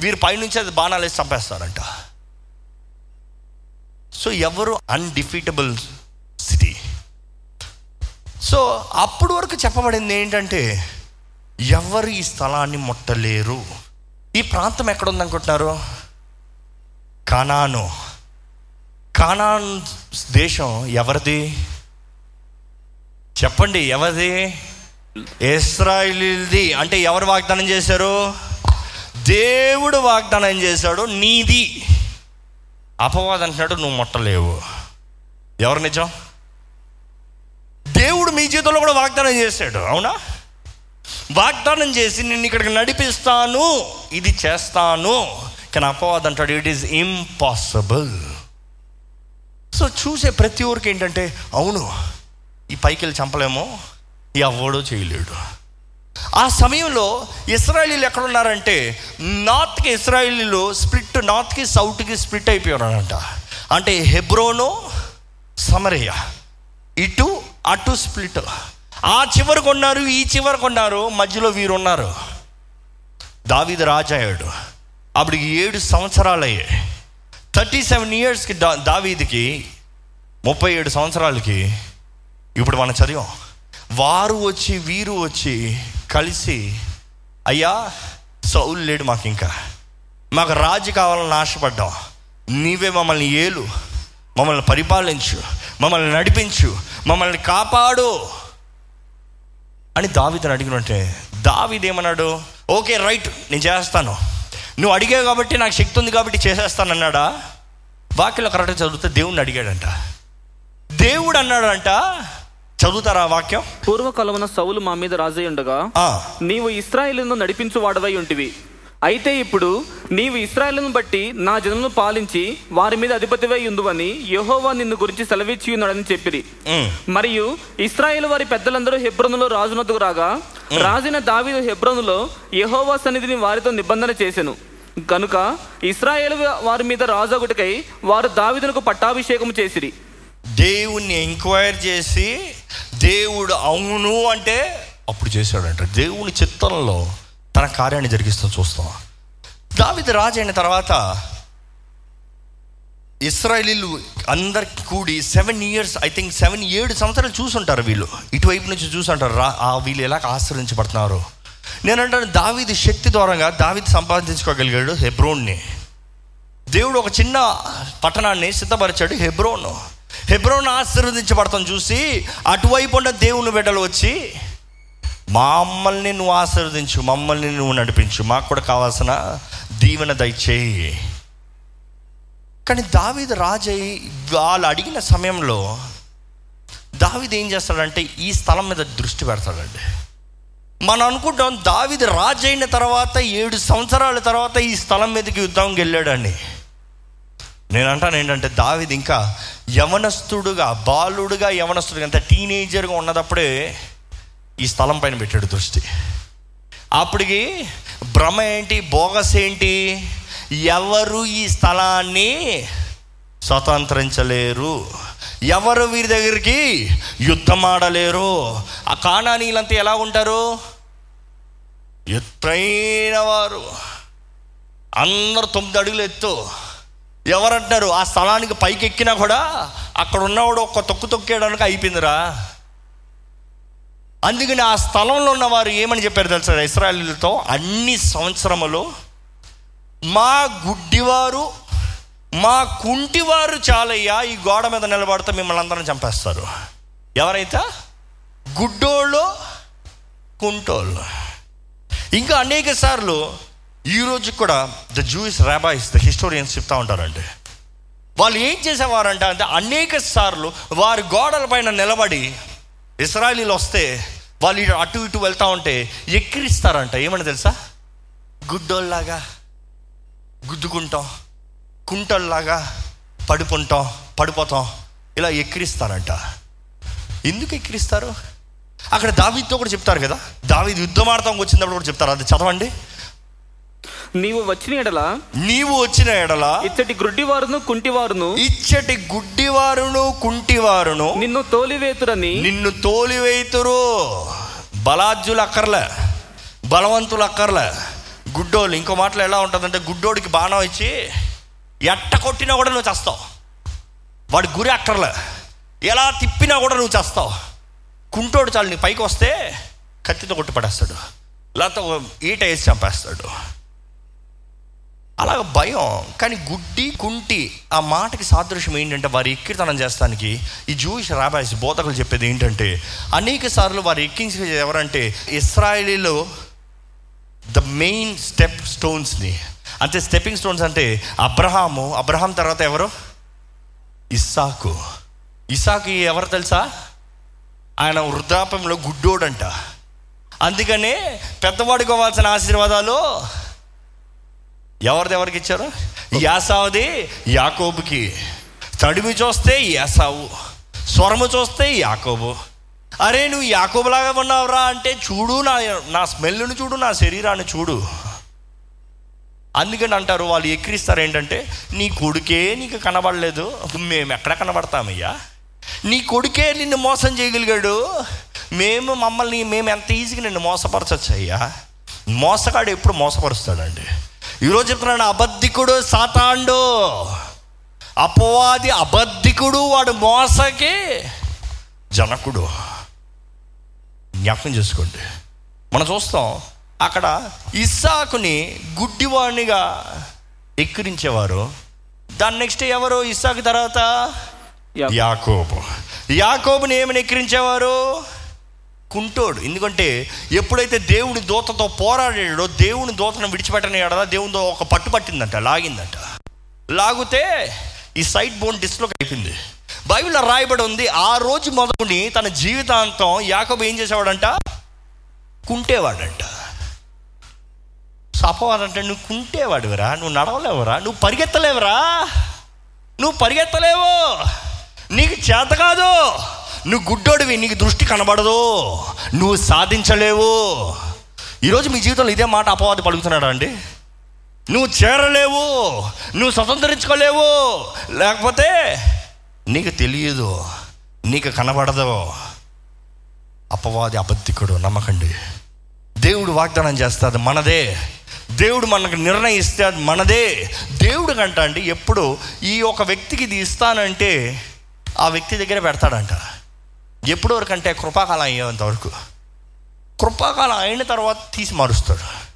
వీరి పైనుంచి అది బాణాలు వేసి చంపేస్తారంట. సో ఎవరు అన్డిఫీటబుల్ సిటీ సో అప్పుడు వరకు చెప్పబడింది ఏంటంటే ఎవరు ఈ స్థలాన్ని ముట్టలేరు? ఈ ప్రాంతం ఎక్కడ ఉందనుకుంటున్నారు కనాను. కానాన్ దేశం ఎవరిది? చెప్పండి ఎవరిది? ఇస్రాయిల్ది అంటే ఎవరు వాగ్దానం చేశారు? దేవుడు వాగ్దానం చేశాడు నీది. అపవాదం అంటున్నాడు నువ్వు ముట్టలేవు. ఎవరు నిజం? దేవుడు మీ జీవితంలో కూడా వాగ్దానం చేశాడు అవునా? వాగ్దానం చేసి నిన్ను ఇక్కడికి నడిపిస్తాను ఇది చేస్తాను. కానీ అపవాదం అంటాడు ఇట్ ఈస్ ఇంపాసిబుల్ సో చూసే ప్రతి ఊరికి ఏంటంటే అవును ఈ పైకి వెళ్ళి చంపలేమో ఈ ఎవడో చేయలేడు. ఆ సమయంలో ఇస్రాయలీలు ఎక్కడ ఉన్నారంటే నార్త్కి ఇస్రాయలీలు స్ప్లిట్ నార్త్కి సౌత్కి స్ప్లిట్ అయిపోయారంట అంటే హెబ్రోను సమరయ్య ఇటు అటు స్ప్లిట్. ఆ చివరికి ఉన్నారు ఈ చివరికి ఉన్నారు మధ్యలో వీరు ఉన్నారు దావిద రాజాయాడు అప్పటికి ఏడు సంవత్సరాలయ్యాయి. థర్టీ సెవెన్ ఇయర్స్కి దా దావీదికి ముప్పై ఏడు సంవత్సరాలకి ఇప్పుడు మనం చదివాం. వారు వచ్చి వీరు వచ్చి కలిసి అయ్యా సౌలు లేడు మాకు ఇంకా మాకు రాజు కావాలని ఆశపడ్డాం. నీవే మమ్మల్ని ఏలు మమ్మల్ని పరిపాలించు మమ్మల్ని నడిపించు మమ్మల్ని కాపాడు. అని దావీదని అడిగినట్టే దావిదేమన్నాడు ఓకే రైట్ నేను చేస్తాను. నువ్వు అడిగావు కాబట్టి నాకు శక్తి ఉంది కాబట్టి చేసేస్తాను అన్నాడా వాక్యలో కరెక్ట్గా చదివితే దేవుణ్ణి అడిగాడంట. దేవుడు అన్నాడంట చదువుతారా వాక్యం? పూర్వకాలమున సౌలు మా మీద రాజయ్యుండగా ఆ, నీవు ఇస్రాయేలును నడిపించు వాడవై ఉంటివి. అయితే ఇప్పుడు నీవు ఇస్రాయేలును బట్టి నా జనులను పాలించి వారి మీద అధిపతివై ఉందువని యెహోవా నిన్ను గురించి సెలవిచ్చి ఉన్నాడని చెప్పిరి. మరియు ఇస్రాయేల్ వారి పెద్దలందరూ హెబ్రోనులో రాజునొద్దకు రాగా రాజైన దావీదు హెబ్రోనులో యెహోవా సన్నిధిని వారితో నిబంధన చేసెను. కనుక ఇస్రాయేల్ వారి మీద రాజాగుటికై వారు దావీదునకు పట్టాభిషేకం చేసిరి. దేవుణ్ణి ఎంక్వైర్ చేసి దేవుడు అవును అంటే అప్పుడు చేశాడంట. దేవుని చిత్తంలో తన కార్యాన్ని జరిగిస్తూ చూస్తాం. దావిది రాజు అయిన తర్వాత ఇస్రాయలీలు అందరికి కూడి seven years I think seven ఏడు సంవత్సరాలు చూసుంటారు వీళ్ళు. ఇటువైపు నుంచి చూసుంటారు. రా ఆ వీళ్ళు ఎలా ఆశ్రయించబడుతున్నారు? నేను దావిది శక్తి ద్వారంగా దావిది సంపాదించుకోగలిగాడు హెబ్రోన్ని. దేవుడు ఒక చిన్న పట్టణాన్ని సిద్ధపరిచాడు హెబ్రోన్. హెబ్రోన్ ఆశీర్వదించబడతాం చూసి అటువైపు ఉన్న దేవుని బిడ్డలు వచ్చి మమ్మల్ని నువ్వు ఆశీర్వదించు మమ్మల్ని నువ్వు నడిపించు మాకు కూడా కావాల్సిన దీవెన దయచేయి. కానీ దావీద్ రాజయ్య వాళ్ళు అడిగిన సమయంలో దావీదు ఏం చేస్తాడంటే ఈ స్థలం మీద దృష్టి పెడతాడండి. మనం అనుకుంటాం దావిది రాజు అయిన తర్వాత ఏడు సంవత్సరాల తర్వాత ఈ స్థలం మీదకి యుద్ధంకి వెళ్ళాడని నేను అంటాను ఏంటంటే దావిది ఇంకా యవనస్తుడుగా బాలుడుగా యవనస్తుడుగా అంత టీనేజర్గా ఉన్నదప్పుడే ఈ స్థలం పైన పెట్టాడు దృష్టి. అప్పటికి భ్రమ ఏంటి బోగస్ ఏంటి? ఎవరు ఈ స్థలాన్ని స్వతంత్రించలేరు? ఎవరు వీరి దగ్గరికి యుద్ధం ఆడలేరు ఆ కాణానీలంతా ఎలా ఉంటారు? ఎత్తైన వారు. అందరు తొమ్మిది అడుగులు ఎత్తు. ఎవరంటారు? ఆ స్థలానికి పైకి ఎక్కినా కూడా అక్కడ ఉన్నవాడు ఒక్క తొక్కు తొక్కేయడానికి అయిపోయిందిరా. అందుకని ఆ స్థలంలో ఉన్నవారు ఏమని చెప్పారు తెలుసా ఇస్రాయలీలతో? అన్ని సంవత్సరములు మా గుడ్డివారు మా కుంటివారు చాలయ్యా ఈ గోడ మీద నిలబడితే మిమ్మల్ని అందరం చంపేస్తారు. ఎవరైతే? గుడ్డోళ్ళు కుంటోళ్ళు. ఇంకా అనేక సార్లు ఈరోజు కూడా the Jewish rabbis the historians చెప్తా ఉంటారండి. వాళ్ళు ఏం చేసేవారంట అంటే అనేక సార్లు వారి గోడల పైన నిలబడి ఇస్రాయలీలు వస్తే వాళ్ళు ఇటు అటు ఇటు వెళ్తా ఉంటే ఎక్కిరిస్తారంట. ఏమని తెలుసా? గుడ్డోళ్ళలాగా గుద్దుకుంటాం కుంటల్లాగా పడుకుంటాం పడిపోతాం ఇలా ఎక్కిరిస్తారంట. ఎందుకు ఎక్కిరిస్తారు? అక్కడ దావీద్తో కూడా చెప్తారు కదా. దావీద్ యుద్ధం ఆడతాం వచ్చినప్పుడు కూడా చెప్తారు. అది చదవండి. నీవు వచ్చిన ఎడల? నీవు వచ్చిన ఎడల ఇచ్చటి గ్రుడ్డివారును కుంటివారును. ఇచ్చటి గుడ్డివారును కుంటివారును నిన్ను తోలివేతురని. నిన్ను తోలివేతురు. బలాజ్యులు అక్కర్లే బలవంతులు అక్కర్లే. గుడ్డోళ్ళు ఇంకో మాటలు ఎలా ఉంటుందంటే గుడ్డోడికి బాణం ఇచ్చి ఎట్ట కొట్టినా కూడా నువ్వు చేస్తావు. వాడి గురి అక్కర్లే. ఎలా తిప్పినా కూడా నువ్వు చేస్తావు. కుంటోడు చాలు నీ పైకి వస్తే కత్తితో కొట్టి పడేస్తాడు. లేకపోతే ఈట వేసి చంపేస్తాడు. అలాగ భయం. కానీ గుడ్డి కుంటి ఆ మాటకి సాదృశ్యం ఏంటంటే వారి ఎక్కిరితనం చేస్తానికి ఈ జూయిష్ రాబాయిస్ బోధకులు చెప్పేది ఏంటంటే అనేక సార్లు వారు ఎక్కించేది ఎవరంటే ఇస్రాయలీలో ద మెయిన్ స్టెప్ స్టోన్స్ని అంటే స్టెప్పింగ్ స్టోన్స్ అంటే అబ్రహాము అబ్రహాం తర్వాత ఎవరు? ఇస్సాకు. ఇసాకు ఎవరు తెలుసా? ఆయన వృద్ధాప్యంలో గుడ్డోడంట. అందుకనే పెద్దవాడికి ఇవ్వాల్సిన ఆశీర్వాదాలు ఎవరిది ఎవరికి ఇచ్చారు? యాసావుది యాకోబుకి. తడివి చూస్తే యాసావు స్వరము చూస్తే యాకోబు. అరే నువ్వు యాకోబులాగా ఉన్నావురా అంటే చూడు నా నా స్మెల్ను చూడు నా శరీరాన్ని చూడు. అందుకని అంటారు వాళ్ళు ఎక్కిరిస్తారు ఏంటంటే నీ కొడుకే నీకు కనబడలేదు. మేము ఎక్కడ కనబడతామయ్యా? నీ కొడుకే నిన్ను మోసం చేయగలిగాడు. మేము మమ్మల్ని మేము ఎంత ఈజీగా నిన్ను మోసపరచచ్చు అయ్యా మోసగాడు ఎప్పుడు మోసపరుస్తాడండి? ఈరోజు చెప్తున్నాను అబద్ధికుడు సాతాండు అపవాది అబద్ధికుడు వాడు మోసకి జనకుడు. జ్ఞాపకం చేసుకోండి. మనం చూస్తాం అక్కడ ఇస్సాకుని గుడ్డివాణిగా ఎక్కిరించేవారు. దాని నెక్స్ట్ ఎవరు? ఇస్సాకు తర్వాత యాకోబు. యాకోబుని ఏమని ఎక్కిరించేవారు? కుంటోడు. ఎందుకంటే ఎప్పుడైతే దేవుని దూతతో పోరాడాడో దేవుని దూతను విడిచిపెట్టని ఎడదా దేవునితో ఒక పట్టు పట్టిందంట లాగిందంట. లాగితే ఈ సైడ్ బోన్ డిస్లోక్ అయిపోయింది. బైబిల్లో రాయబడి ఉంది ఆ రోజు మొదలుని తన జీవితాంతం యాకబు ఏం చేసేవాడంట? కుంటేవాడంట. సపవాడంటే నువ్వు కుంటేవాడువరా? నువ్వు నడవలేవురా? నువ్వు పరిగెత్తలేవురా? నువ్వు పరిగెత్తలేవు? నీకు చేత కాదు. నువ్వు గుడ్డోడివి నీకు దృష్టి కనబడదు. నువ్వు సాధించలేవు. ఈరోజు మీ జీవితంలో ఇదే మాట అపవాది పలుకుతున్నాడా అండి? నువ్వు చేరలేవు నువ్వు స్వతంత్రించుకోలేవు. లేకపోతే నీకు తెలియదు నీకు కనబడదు. అపవాది అబద్ధికుడు నమ్మకండి. దేవుడు వాగ్దానం చేస్తాడు మనదే. దేవుడు మనకు నిర్ణయిస్తే అది మనదే. దేవుడు కంట అండి ఎప్పుడు ఈ ఒక వ్యక్తికి ఇది ఇస్తానంటే ఆ వ్యక్తి దగ్గర పెడతాడంట. ఎప్పుడు వరకు అంటే కృపాకాలం అయ్యేంత వరకు కృపాకాలం అయిన తర్వాత తీసి మారుస్తాడు.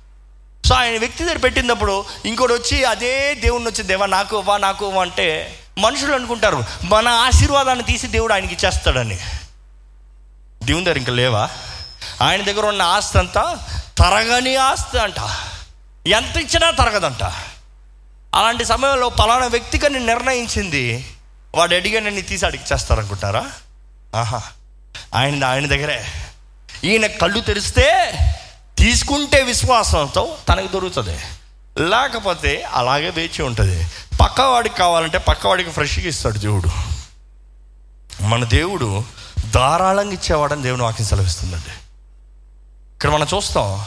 సో ఆయన వ్యక్తి దగ్గర పెట్టినప్పుడు ఇంకోటి వచ్చి అదే దేవుడిని వచ్చి దేవా నాకు వా నాకు అంటే మనుషులు అనుకుంటారు. మన ఆశీర్వాదాన్ని తీసి దేవుడు ఆయనకి ఇచ్చేస్తాడని. దేవుని దగ్గర ఇంకా లేవా? ఆయన దగ్గర ఉన్న ఆస్తి అంతా తరగని ఆస్తి అంట. ఎంత ఇచ్చినా తరగదంట. అలాంటి సమయంలో పలానా వ్యక్తికని నిర్ణయించింది. వాడు అడిగానని తీసి అడిగి చేస్తారనుకుంటారా ఆహా ఆయన ఆయన దగ్గరే. ఈయన కళ్ళు తెరిస్తే తీసుకుంటే విశ్వాసంతో తనకు దొరుకుతుంది. లేకపోతే అలాగే వేచి ఉంటుంది. పక్కవాడికి కావాలంటే పక్కవాడికి ఫ్రెష్గా ఇస్తాడు దేవుడు. మన దేవుడు ధారాళంగా ఇచ్చేవాడని దేవుని వాక్యం సెలవిస్తుందండి. ఇక్కడ మనం చూస్తాం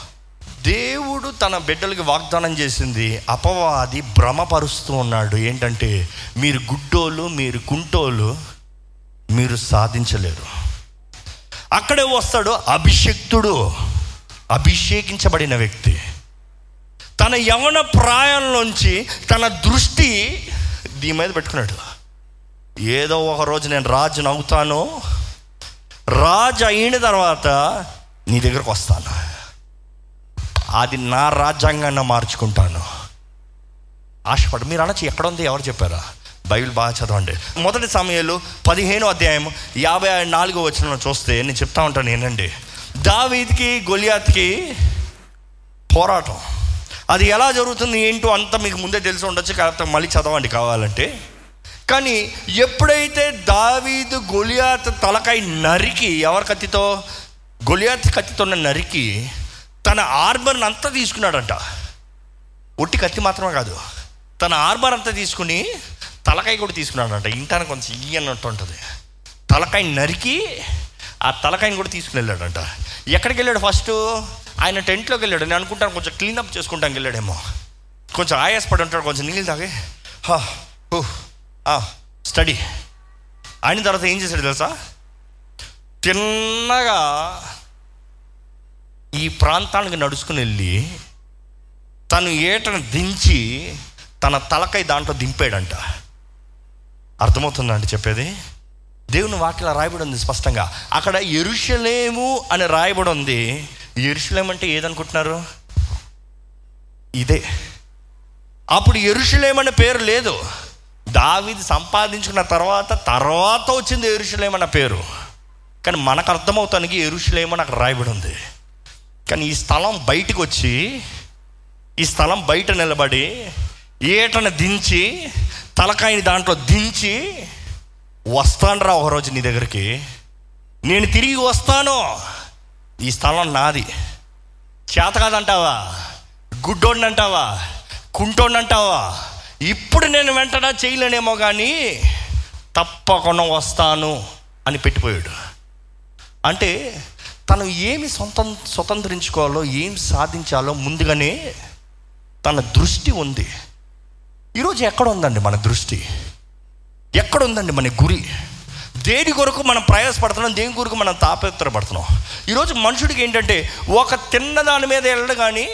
దేవుడు తన బిడ్డలకి వాగ్దానం చేసింది అపవాది భ్రమపరుస్తూ ఉన్నాడు. ఏంటంటే మీరు గుడ్డోళ్ళు మీరు కుంటోళ్ళు మీరు సాధించలేరు. అక్కడే వస్తాడు అభిషక్తుడు అభిషేకించబడిన వ్యక్తి. తన యవన ప్రాయంలోంచి తన దృష్టి దీని మీద పెట్టుకున్నాడు. ఏదో ఒక రోజు నేను రాజును అవుతాను రాజు అయిన తర్వాత నీ దగ్గరకు వస్తాను. అది నా రాజ్యాంగాన్ని మార్చుకుంటాను. ఆశపడు మీరు అనొచ్చు ఎక్కడ ఉంది ఎవరు చెప్పారా? బైబిల్ బాగా చదవండి. మొదటి సమయాలు పదిహేను అధ్యాయం యాభై నాలుగో వచ్చిన చూస్తే నేను చెప్తా ఉంటాను ఏంటండి దావీద్కి గొలియాత్కి పోరాటం. అది ఎలా జరుగుతుంది ఏంటో అంత మీకు ముందే తెలిసి ఉండొచ్చు కాకపోతే మళ్ళీ చదవండి కావాలంటే. కానీ ఎప్పుడైతే దావీదు గొలియాత్ తలకాయ నరికి ఎవరి కత్తితో? గొలియాత్ కత్తితో నరికి తన ఆర్మర్ని అంతా తీసుకున్నాడంట. ఒట్టి కత్తి మాత్రమే కాదు. తన ఆర్మర్ అంతా తీసుకుని తలకాయ కూడా తీసుకున్నాడంట. ఇంటానికి కొంచెం ఈ అన్నట్టు ఉంటుంది. తలకాయ నరికి ఆ తలకాయని కూడా తీసుకుని వెళ్ళాడంట ఎక్కడికి వెళ్ళాడు ఫస్ట్? ఆయన టెంట్లోకి వెళ్ళాడు. నేను అనుకుంటాను కొంచెం క్లీనప్ చేసుకుంటానికి వెళ్ళాడేమో. కొంచెం ఆయాసపడి ఉంటాడు. కొంచెం నీళ్ళు తాగి. ఆ, స్టడీ. ఆయన తర్వాత ఏం చేశాడు తెలుసా? తిన్నగా ఈ ప్రాంతానికి నడుచుకుని వెళ్ళి తను ఏటను దించి తన తలకై దాంట్లో దింపాడంట. అర్థమవుతుందండి చెప్పేది? దేవుని వాక్యలా రాయబడి ఉంది స్పష్టంగా. అక్కడ ఎరుషలేము అని రాయబడి ఉంది. ఎరుషలేం అంటే ఏదనుకుంటున్నారు? ఇదే. అప్పుడు ఎరుషలేం అనే పేరు లేదు. దావిది సంపాదించుకున్న తర్వాత తర్వాత వచ్చింది ఎరుషలేం అన్న పేరు. కానీ మనకు అర్థమవుతానికి ఎరుషలేం అని అక్కడ రాయబడి ఉంది. కానీ ఈ స్థలం బయటకు వచ్చి ఈ స్థలం బయట నిలబడి ఏటను దించి తలకాయని దాంట్లో దించి వస్తానురా ఒకరోజు నీ దగ్గరికి. నేను తిరిగి వస్తాను. ఈ స్థలం నాది. చేత కాదంటావా? గుడ్డోడిని అంటావా కుంటోడిని అంటావా ఇప్పుడు నేను వెంటనే చేయలేనేమో కానీ తప్పకుండా వస్తాను అని పెట్టిపోయాడు. అంటే తను ఏమి సొంతం స్వతంత్రించుకోవాలో ఏం సాధించాలో ముందుగానే తన దృష్టి ఉంది. ఈరోజు ఎక్కడ ఉందండి మన దృష్టి? ఎక్కడ ఉందండి మన గురి? దేని కొరకు మనం ప్రయాసపడుతున్నాం? దేని కొరకు మనం తాపత్రపడుతున్నాం ఈరోజు మనుషుడికి ఏంటంటే ఒక తిన్నదాని మీద వెళ్ళడు కానీ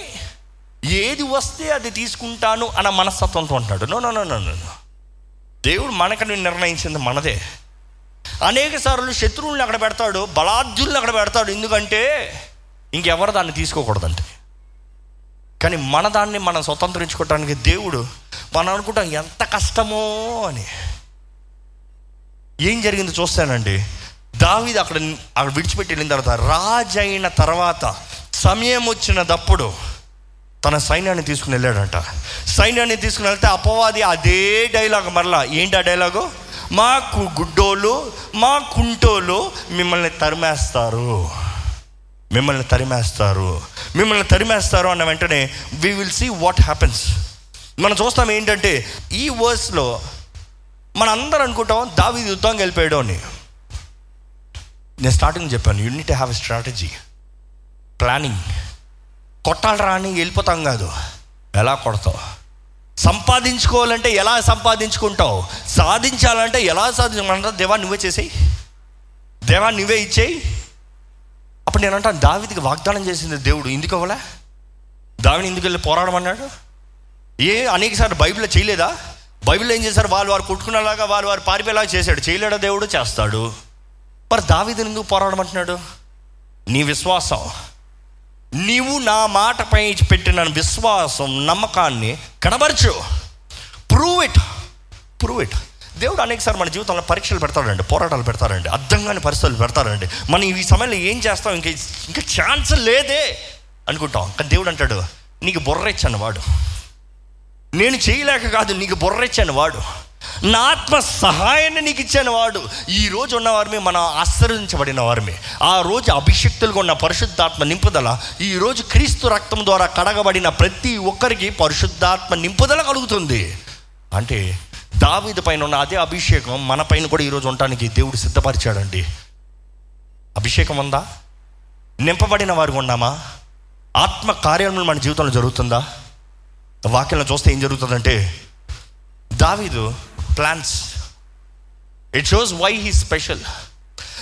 ఏది వస్తే అది తీసుకుంటాను అన్న మనస్తత్వంతో ఉంటాడు no no no no no దేవుడు మనకని నిర్ణయించింది మనదే. అనేక సార్లు శత్రువుల్ని అక్కడ పెడతాడు బలాద్యుల్ని అక్కడ పెడతాడు. ఎందుకంటే ఇంకెవరు దాన్ని తీసుకోకూడదంటే. కానీ మన దాన్ని మనం స్వతంత్రించుకోవటానికి దేవుడు మనం అనుకుంటాం ఎంత కష్టమో అని. ఏం జరిగింది చూస్తానండి. దావిది అక్కడ అక్కడ విడిచిపెట్టి వెళ్ళిన తర్వాత రాజైన తర్వాత సమయం వచ్చినప్పుడు తన సైన్యాన్ని తీసుకుని వెళ్ళాడంట. సైన్యాన్ని తీసుకుని వెళ్తే అపవాది అదే డైలాగ్ మరలా ఏంటి ఆ డైలాగు? మాకు గుడ్డోలు మా కుంటోలు మిమ్మల్ని తరిమేస్తారు. మిమ్మల్ని తరిమేస్తారు. మిమ్మల్ని తరిమేస్తారు అన్న వెంటనే we will see what happens మనం చూస్తాం ఏంటంటే ఈ వర్స్లో మన అందరం అనుకుంటాం దావి యుద్ధంగా వెళ్ళిపోయాడు అని. నేను స్టార్టింగ్ చెప్పాను you need have a strategy planning కొట్టాలి రాని వెళ్ళిపోతాం కాదు. ఎలా కొడతావు? సంపాదించుకోవాలంటే ఎలా సంపాదించుకుంటావు? సాధించాలంటే ఎలా సాధించమంటా దేవా నువ్వే చేసేయి. దేవా నువ్వే ఇచ్చేయి. అప్పుడు నేనంటాను దావిదికి వాగ్దానం చేసింది దేవుడు ఎందుకు అవ్వలే దావిని ఎందుకు వెళ్ళి పోరాడమన్నాడు? ఏ అనేక సార్లు బైబిల్లో చేయలేదా? బైబిల్లో ఏం చేశారు? వాళ్ళు వారు కొట్టుకునేలాగా వాళ్ళు వారు పారిపోయేలాగా చేశాడు. చేయలేడా దేవుడు? చేస్తాడు. మరి దావిదని ఎందుకు పోరాడమంటున్నాడు నీ విశ్వాసం. నీవు నా మాటపై పెట్టిన విశ్వాసం నమ్మకాన్ని కనబరచు. ప్రూవ్ ఇట్ ప్రూవ్ ఇట్ దేవుడు అనేకసారి మన జీవితంలో పరీక్షలు పెడతాడండి పోరాటాలు పెడతారండి అర్థం కాని పరిస్థితులు పెడతారండి మనం ఈ సమయంలో ఏం చేస్తాం? ఇంకా ఇంకా ఛాన్స్ లేదే అనుకుంటాం. కానీ దేవుడు అంటాడు నీకు బుర్ర ఇచ్చాను వాడు. నేను చేయలేక కాదు నీకు బుర్ర ఇచ్చాను వాడు. నా ఆత్మ సహాయాన్ని నీకు ఇచ్చాను వాడు. ఈ రోజు ఉన్నవారిమే మనం ఆశ్రయించబడిన వారిని ఆ రోజు అభిషక్తులుగా ఉన్న పరిశుద్ధాత్మ నింపుదల ఈ రోజు క్రీస్తు రక్తం ద్వారా కడగబడిన ప్రతి ఒక్కరికి పరిశుద్ధాత్మ నింపుదల కలుగుతుంది. అంటే దావీదు పైన ఉన్న అదే అభిషేకం మన పైన కూడా ఈరోజు ఉండటానికి దేవుడు సిద్ధపరిచాడండి. అభిషేకం ఉందా? నింపబడిన వారు ఉన్నామా? ఆత్మ కార్యములు మన జీవితంలో జరుగుతుందా? వాక్యంలో చూస్తే ఏం జరుగుతుందంటే దావీదు plans it shows why he special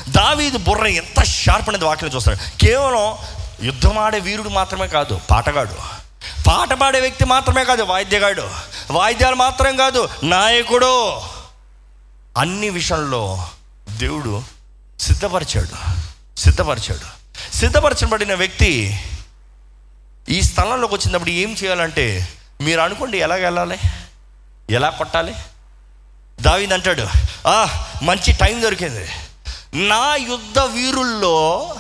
దావీదు బుర్ర ఎంత షార్ప్ అనేది వాక్యం చూస్తాడు. కేవలం యుద్ధం ఆడే వీరుడు మాత్రమే కాదు పాటగాడు. పాట పాడే వ్యక్తి మాత్రమే కాదు వాయిద్యగాడు. వాయిద్యాలు మాత్రం కాదు నాయకుడు. అన్ని విషయంలో దేవుడు సిద్ధపరిచాడు. సిద్ధపరిచాడు. సిద్ధపరచబడిన వ్యక్తి ఈ స్థలంలోకి వచ్చినప్పుడు ఏం చేయాలంటే మీరు అనుకోండి ఎలా వెళ్ళాలి? ఎలా కొట్టాలి? దావింది అంటాడు ఆ మంచి టైం దొరికింది. నా యుద్ధ వీరుల్లో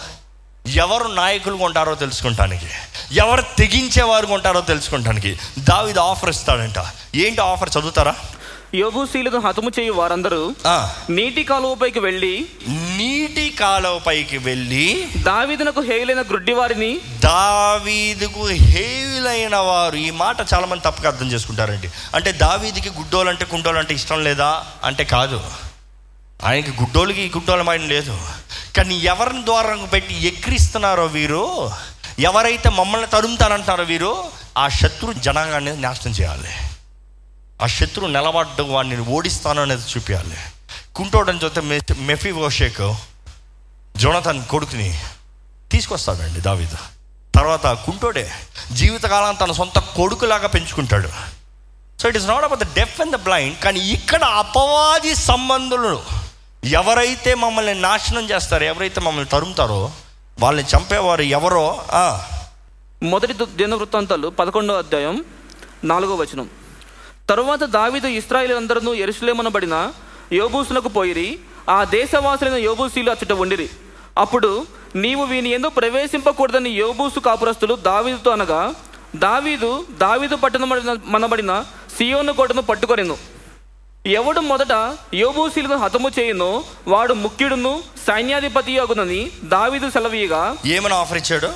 ఎవరు నాయకులుగా ఉంటారో తెలుసుకుంటానికి ఎవరు తెగించేవారు ఉంటారో తెలుసుకుంటానికి దావిది ఆఫర్ ఇస్తాడంట. ఏంటి ఆఫర్ చదువుతారా? యోబూసీలను హతము చేయు వారందరూ నీటి కాలువపైకి వెళ్ళి నీటి కాలువ పైకి వెళ్ళి దావీదునకు హేయులైన గ్రుడ్డి వారిని దావీదుకు హేయులైన వారు ఈ మాట చాలా మంది తప్పుగా అర్థం చేసుకుంటారండి. అంటే దావీదికి గుడ్డోలు అంటే కుండోలు అంటే ఇష్టం లేదా? అంటే కాదు. ఆయనకి గుడ్డోలకి గుడ్డోల మైన లేదు. కానీ ఎవరిని ద్వారా పెట్టి ఎక్కిరిస్తున్నారో వీరు? ఎవరైతే మమ్మల్ని తరుముతారంటారో వీరు? ఆ శత్రు జనాంగాన్ని నాశనం చేయాలి. ఆ శత్రువు నిలబడ్డ వాడిని ఓడిస్తాను అనేది చూపించాలి కుంటోడని చూస్తే మె- మెఫీ ఓషేక్ జోనతన్ కొడుకుని తీసుకొస్తాడండి దావిద. తర్వాత కుంటోడే జీవితకాలం తన సొంత కొడుకులాగా పెంచుకుంటాడు. So it is not about the deaf and the blind కానీ ఇక్కడ అపవాది సంబంధులు ఎవరైతే మమ్మల్ని నాశనం చేస్తారో ఎవరైతే మమ్మల్ని తరుముతారో వాళ్ళని చంపేవారు ఎవరో మొదటి దినవృత్తాంతాలు పదకొండో అధ్యాయం నాలుగో వచనం. తరువాత దావిదు ఇస్రాయిల్ అందరూ ఎరుసలేమనబడిన యోబూసులకు పోయిరి ఆ దేశవాసులైన యోబూసీలు అచ్చట ఉండిరి. అప్పుడు నీవు వీని ఎందు ప్రవేశింపకూడదని యోబూసు కాపురస్తులు దావీదుతో అనగా దావీదు దావీదు పట్టణం మనబడిన సియోను కోటను పట్టుకొనిను. ఎవడు మొదట యోబూసీలను హతము చేయునో వాడు ముఖ్యుడును సైన్యాధిపతి అగునని దావీదు సెలవీయగా ఏమని ఆఫర్ ఇచ్చాడు?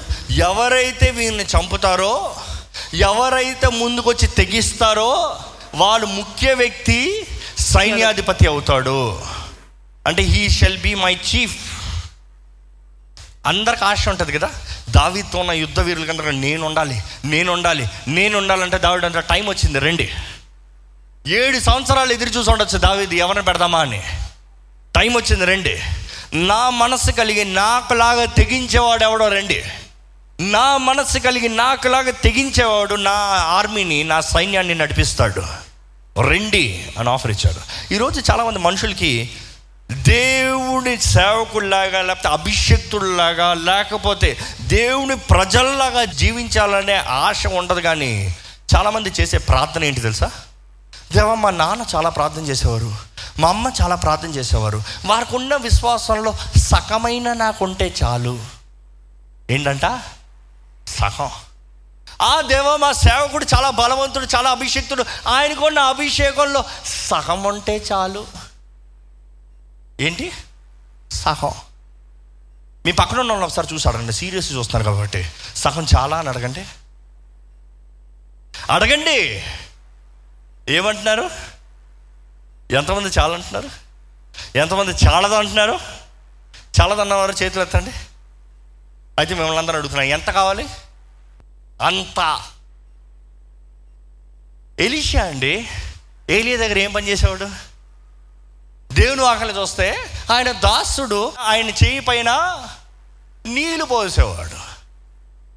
ఎవరైతే వీళ్ళని చంపుతారో ఎవరైతే ముందుకొచ్చి తెగిస్తారో వాడు ముఖ్య వ్యక్తి సైన్యాధిపతి అవుతాడు. అంటే he shall be my chief అందరికి ఆశ ఉంటుంది కదా? దావితో ఉన్న యుద్ధ వీరులకి కన్నా నేను ఉండాలి నేను ఉండాలి నేను ఉండాలంటే దావిడు అంత టైం వచ్చింది రండి. ఏడు సంవత్సరాలు ఎదురు చూసి ఉండొచ్చు దావిది ఎవరిని పెడదామా అని. టైం వచ్చింది రండి. నా మనసు కలిగి నాకులాగా తెగించేవాడు ఎవడో రండి. నా మనసు కలిగి నాకులాగా తెగించేవాడు నా ఆర్మీని నా సైన్యాన్ని నడిపిస్తాడు. రండి అని ఆఫర్ ఇచ్చాడు. ఈరోజు చాలామంది మనుషులకి దేవుని సేవకుల్లాగా లేకపోతే అభిషక్తుల్లాగా లేకపోతే దేవుని ప్రజల్లాగా జీవించాలనే ఆశ ఉండదు కానీ చాలామంది చేసే ప్రార్థన ఏంటి తెలుసా? దేవ మా నాన్న చాలా ప్రార్థన చేసేవారు మా అమ్మ చాలా ప్రార్థన చేసేవారు వారికి ఉన్న విశ్వాసంలో సగమైన నాకుంటే చాలు. ఏంటంట? సగం. ఆ దేవ మా సేవకుడు చాలా బలవంతుడు చాలా అభిషేక్తుడు. ఆయనకున్న అభిషేకంలో సహం ఉంటే చాలు. ఏంటి? సహం మీ పక్కన ఉన్న వాళ్ళు ఒకసారి చూసాడండి సీరియస్ చూస్తున్నారు కాబట్టి. సహం చాలా అని అడగండి. అడగండి. ఏమంటున్నారు? ఎంతమంది చాలా అంటున్నారు ఎంతమంది చాలదు అంటున్నారు? చాలదన్నవారు చేతులు ఎత్తండి. అయితే మిమ్మల్ని అందరూ అడుగుతున్నాం ఎంత కావాలి? అంత. ఎలిషా అండి ఏలియా దగ్గర ఏం పని చేసేవాడు? దేవుని ఆకలి చూస్తే ఆయన దాసుడు ఆయన చేయి పైన నీళ్ళు పోసేవాడు.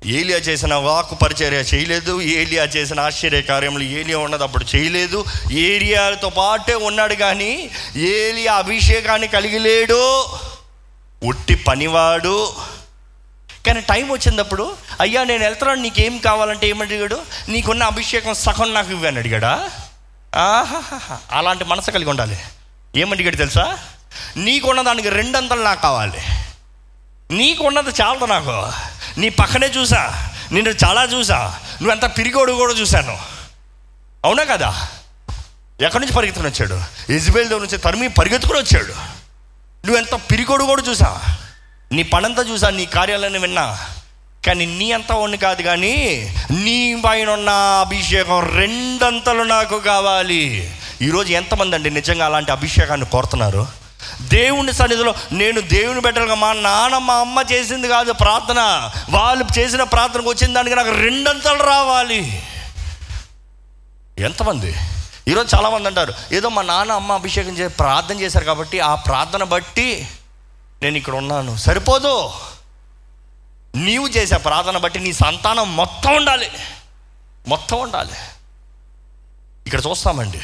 ఏలియా చేసిన వాకు పరిచర్య చేయలేదు ఏలియా చేసిన ఆశ్చర్య కార్యములు ఏలియా ఉన్నది అప్పుడు చేయలేదు. ఏలియాతో పాటే ఉన్నాడు కానీ ఏలియా అభిషేకాన్ని కలిగి లేడు. ఉట్టి పనివాడు. కానీ టైం వచ్చినప్పుడు అయ్యా నేను వెళ్తున్నాను నీకేం కావాలంటే ఏమడిగాడు నీకున్న అభిషేకం సగం నాకు ఇవ్వని అడిగాడా? ఆహాహా అలాంటి మనసు కలిగి ఉండాలి. ఏమడిగాడు తెలుసా? నీకున్న దానికి రెండంతలు నాకు కావాలి. నీకున్నది చాలదు నాకు. నీ పక్కనే చూసా. నిన్ను చాలా చూసా. నువ్వెంత పిరిగోడు కూడా చూశాను. అవునా కదా? ఎక్కడి నుంచి పరిగెత్తుకుని వచ్చాడు? ఇజ్బేల్ దగ్గర నుంచి తరిమి పరిగెత్తుకుని వచ్చాడు. నువ్వెంత పిరిగోడు కూడా చూసా. నీ పనంతా చూసా నీ కార్యాలన్నీ విన్నా. కానీ నీ అంతా వాడిని కాదు కానీ నీ పైన ఉన్న అభిషేకం రెండంతలు నాకు కావాలి. ఈరోజు ఎంతమంది అండి నిజంగా అలాంటి అభిషేకాన్ని కోరుతున్నారు? దేవుని సన్నిధిలో నేను దేవుని బిడ్డలుగా మా నాన్న మా అమ్మ చేసింది కాదు ప్రార్థన. వాళ్ళు చేసిన ప్రార్థనకు వచ్చిన దానికి నాకు రెండంతలు రావాలి. ఎంతమంది? ఈరోజు చాలామంది అంటారు ఏదో మా నాన్న అమ్మ అభిషేకం చేసి ప్రార్థన చేశారు కాబట్టి ఆ ప్రార్థన బట్టి నేను ఇక్కడ ఉన్నాను. సరిపోదు. నీవు చేసే ప్రార్థన బట్టి నీ సంతానం మొత్తం ఉండాలి. మొత్తం ఉండాలి. ఇక్కడ చూస్తామండి.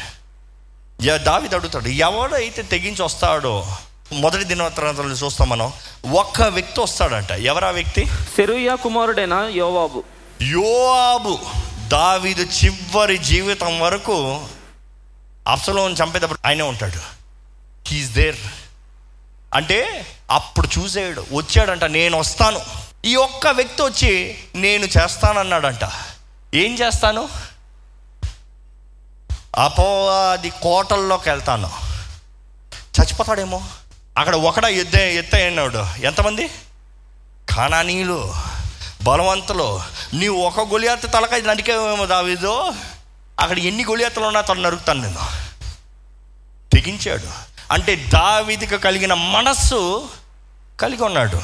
యా దావిది అడుగుతాడు ఎవడైతే తెగించి వస్తాడో మొదటి దినోత్తరాలు చూస్తాం మనం. ఒక్క వ్యక్తి వస్తాడంట. ఎవరా వ్యక్తి? సెరూయా కుమారుడైన యోవాబు. యోఆబు దావీదు చివరి జీవితం వరకు అప్సలోని చంపేటప్పుడు ఆయనే ఉంటాడు. హీస్ దేర్ అంటే అప్పుడు చూసేయడు వచ్చాడంట నేను వస్తాను. ఈ ఒక్క వ్యక్తి వచ్చి నేను చేస్తానన్నాడంట. ఏం చేస్తాను? అపవాది కోటల్లోకి వెళ్తాను. చచ్చిపోతాడేమో. అక్కడ ఒకడ ఎద్ద ఎత్త అన్నాడు ఎంతమంది? ఖానానీయులు బలవంతులు. నీవు ఒక గొలియాత తలకాయ నరికేమో దావిదో. అక్కడ ఎన్ని గొలియాతలు ఉన్నా తను నరుకుతాను నేను. తెగించాడు. అంటే దావిదికి కలిగిన మనస్సు కలిగి ఉన్నాడు.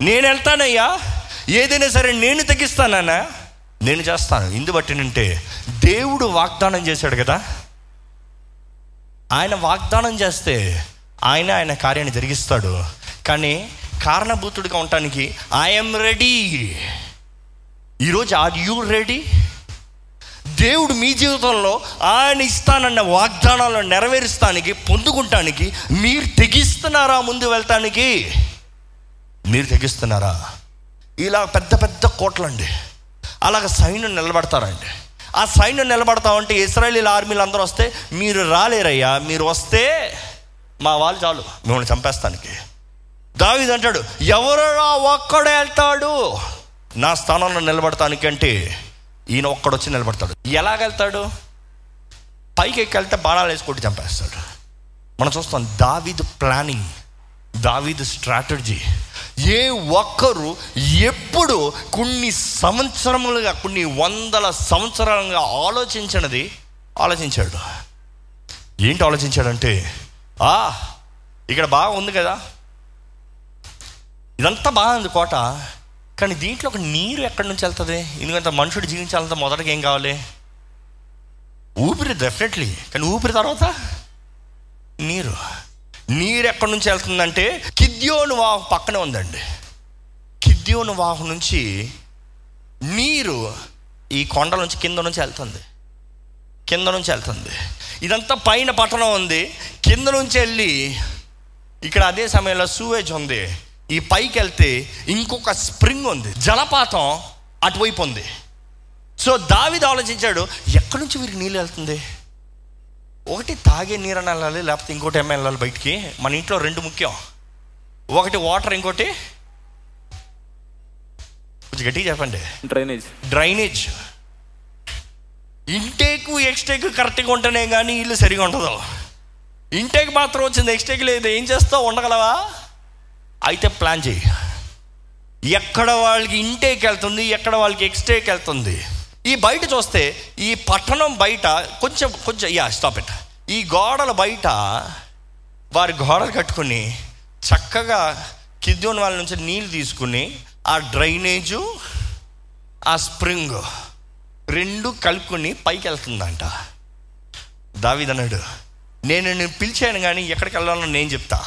నేను వెళ్తానయ్యా. ఏదైనా సరే నేను తగ్గిస్తానన్నా నేను చేస్తాను. ఇందు బట్టి దేవుడు వాగ్దానం చేశాడు కదా. ఆయన వాగ్దానం చేస్తే ఆయన ఆయన కార్యాన్ని జరిగిస్తాడు. కానీ కారణభూతుడిగా ఉండటానికి ఐఎమ్ రెడీ ఈరోజు ఆర్ యూ రెడీ దేవుడు మీ జీవితంలో ఆయన ఇస్తానన్న వాగ్దానాలను నెరవేరుస్తానికి పొందుకుంటానికి మీరు తెగిస్తున్నారా ముందు వెళ్తానికి? మీరు తెగిస్తున్నారా? ఇలా పెద్ద పెద్ద కోట్లండి. అలాగ సైన్యం నిలబడతారండి. ఆ సైన్యం నిలబడతా ఉంటే ఇస్రాయలీల ఆర్మీలు అందరూ వస్తే మీరు రాలేరయ్యా మీరు వస్తే మా వాళ్ళు చాలు మిమ్మల్ని చంపేస్తానికి. దావిది అంటాడు ఎవరురా ఒక్కడే వెళ్తాడు. నా స్థానంలో నిలబడటానికి ఈయన ఈయన ఒక్కడొచ్చి నిలబడతాడు. ఎలాగెళ్తాడు? పైకి ఎక్కి వెళ్తే బాణాలు వేసుకొట్టి చంపేస్తాడు. మనం చూస్తాం దావీద్ ప్లానింగ్ దావీద్ స్ట్రాటజీ. ఏ ఒక్కరు ఎప్పుడు కొన్ని సంవత్సరములుగా కొన్ని వందల సంవత్సరాలుగా ఆలోచించినది ఆలోచించాడు. ఏంటి ఆలోచించాడంటే ఆ ఇక్కడ బాగా ఉంది కదా. ఇదంతా బాగుంది కోట. కానీ దీంట్లో ఒక నీరు ఎక్కడి నుంచి వెళ్తుంది? ఎందుకంటే మనుషుడు జీవించాలంటే మొదటగా ఏం కావాలి? ఊపిరి డెఫినెట్లీ కానీ ఊపిరి తర్వాత? నీరు. నీరు ఎక్కడి నుంచి వెళ్తుందంటే కిద్యోను వాహు పక్కనే ఉందండి. కిద్యోను వాహు నుంచి నీరు ఈ కొండ నుంచి కింద నుంచి వెళ్తుంది. కింద నుంచి వెళ్తుంది. ఇదంతా పైన పట్టణం ఉంది. కింద నుంచి వెళ్ళి ఇక్కడ అదే సమయంలో సూవేజ్ ఉంది. ఈ పైకి వెళ్తే ఇంకొక స్ప్రింగ్ ఉంది. జలపాతం అటువైపు ఉంది. సో దావిది ఆలోచించాడు ఎక్కడి నుంచి వీరికి నీళ్ళు వెళ్తుంది? ఒకటి తాగే నీరని వెళ్ళాలి లేకపోతే ఇంకోటి ఏమైనా వెళ్ళాలి బయటికి? మన ఇంట్లో రెండు ముఖ్యం. ఒకటి వాటర్ ఇంకోటి కొంచెం గట్టిగా చెప్పండి. డ్రైనేజ్. డ్రైనేజ్. ఇంటేకు ఎక్స్టేక్ కరెక్ట్గా ఉంటేనే కానీ ఇల్లు సరిగా ఉండదు. ఇంటేక్ మాత్రం వచ్చింది ఎక్స్టేక్ లేదు ఏం చేస్తావు? ఉండగలవా? అయితే ప్లాన్ చేయి. ఎక్కడ వాళ్ళకి ఇంటేకి వెళ్తుంది ఎక్కడ వాళ్ళకి ఎక్స్టేకి వెళ్తుంది. ఈ బయట చూస్తే ఈ పట్టణం బయట కొంచెం కొంచెం యా స్టాప్ ఇట్ ఈ గోడల బయట వారి గోడలు కట్టుకుని చక్కగా కిద్యోన్ వాళ్ళ నుంచి నీళ్ళు తీసుకుని ఆ డ్రైనేజు ఆ స్ప్రింగ్ రెండు కలుపుకొని పైకి వెళ్తుందంట. దావిదన్నాడు నేను నేను పిలిచాను కానీ ఎక్కడికి వెళ్ళాలో నేను చెప్తా.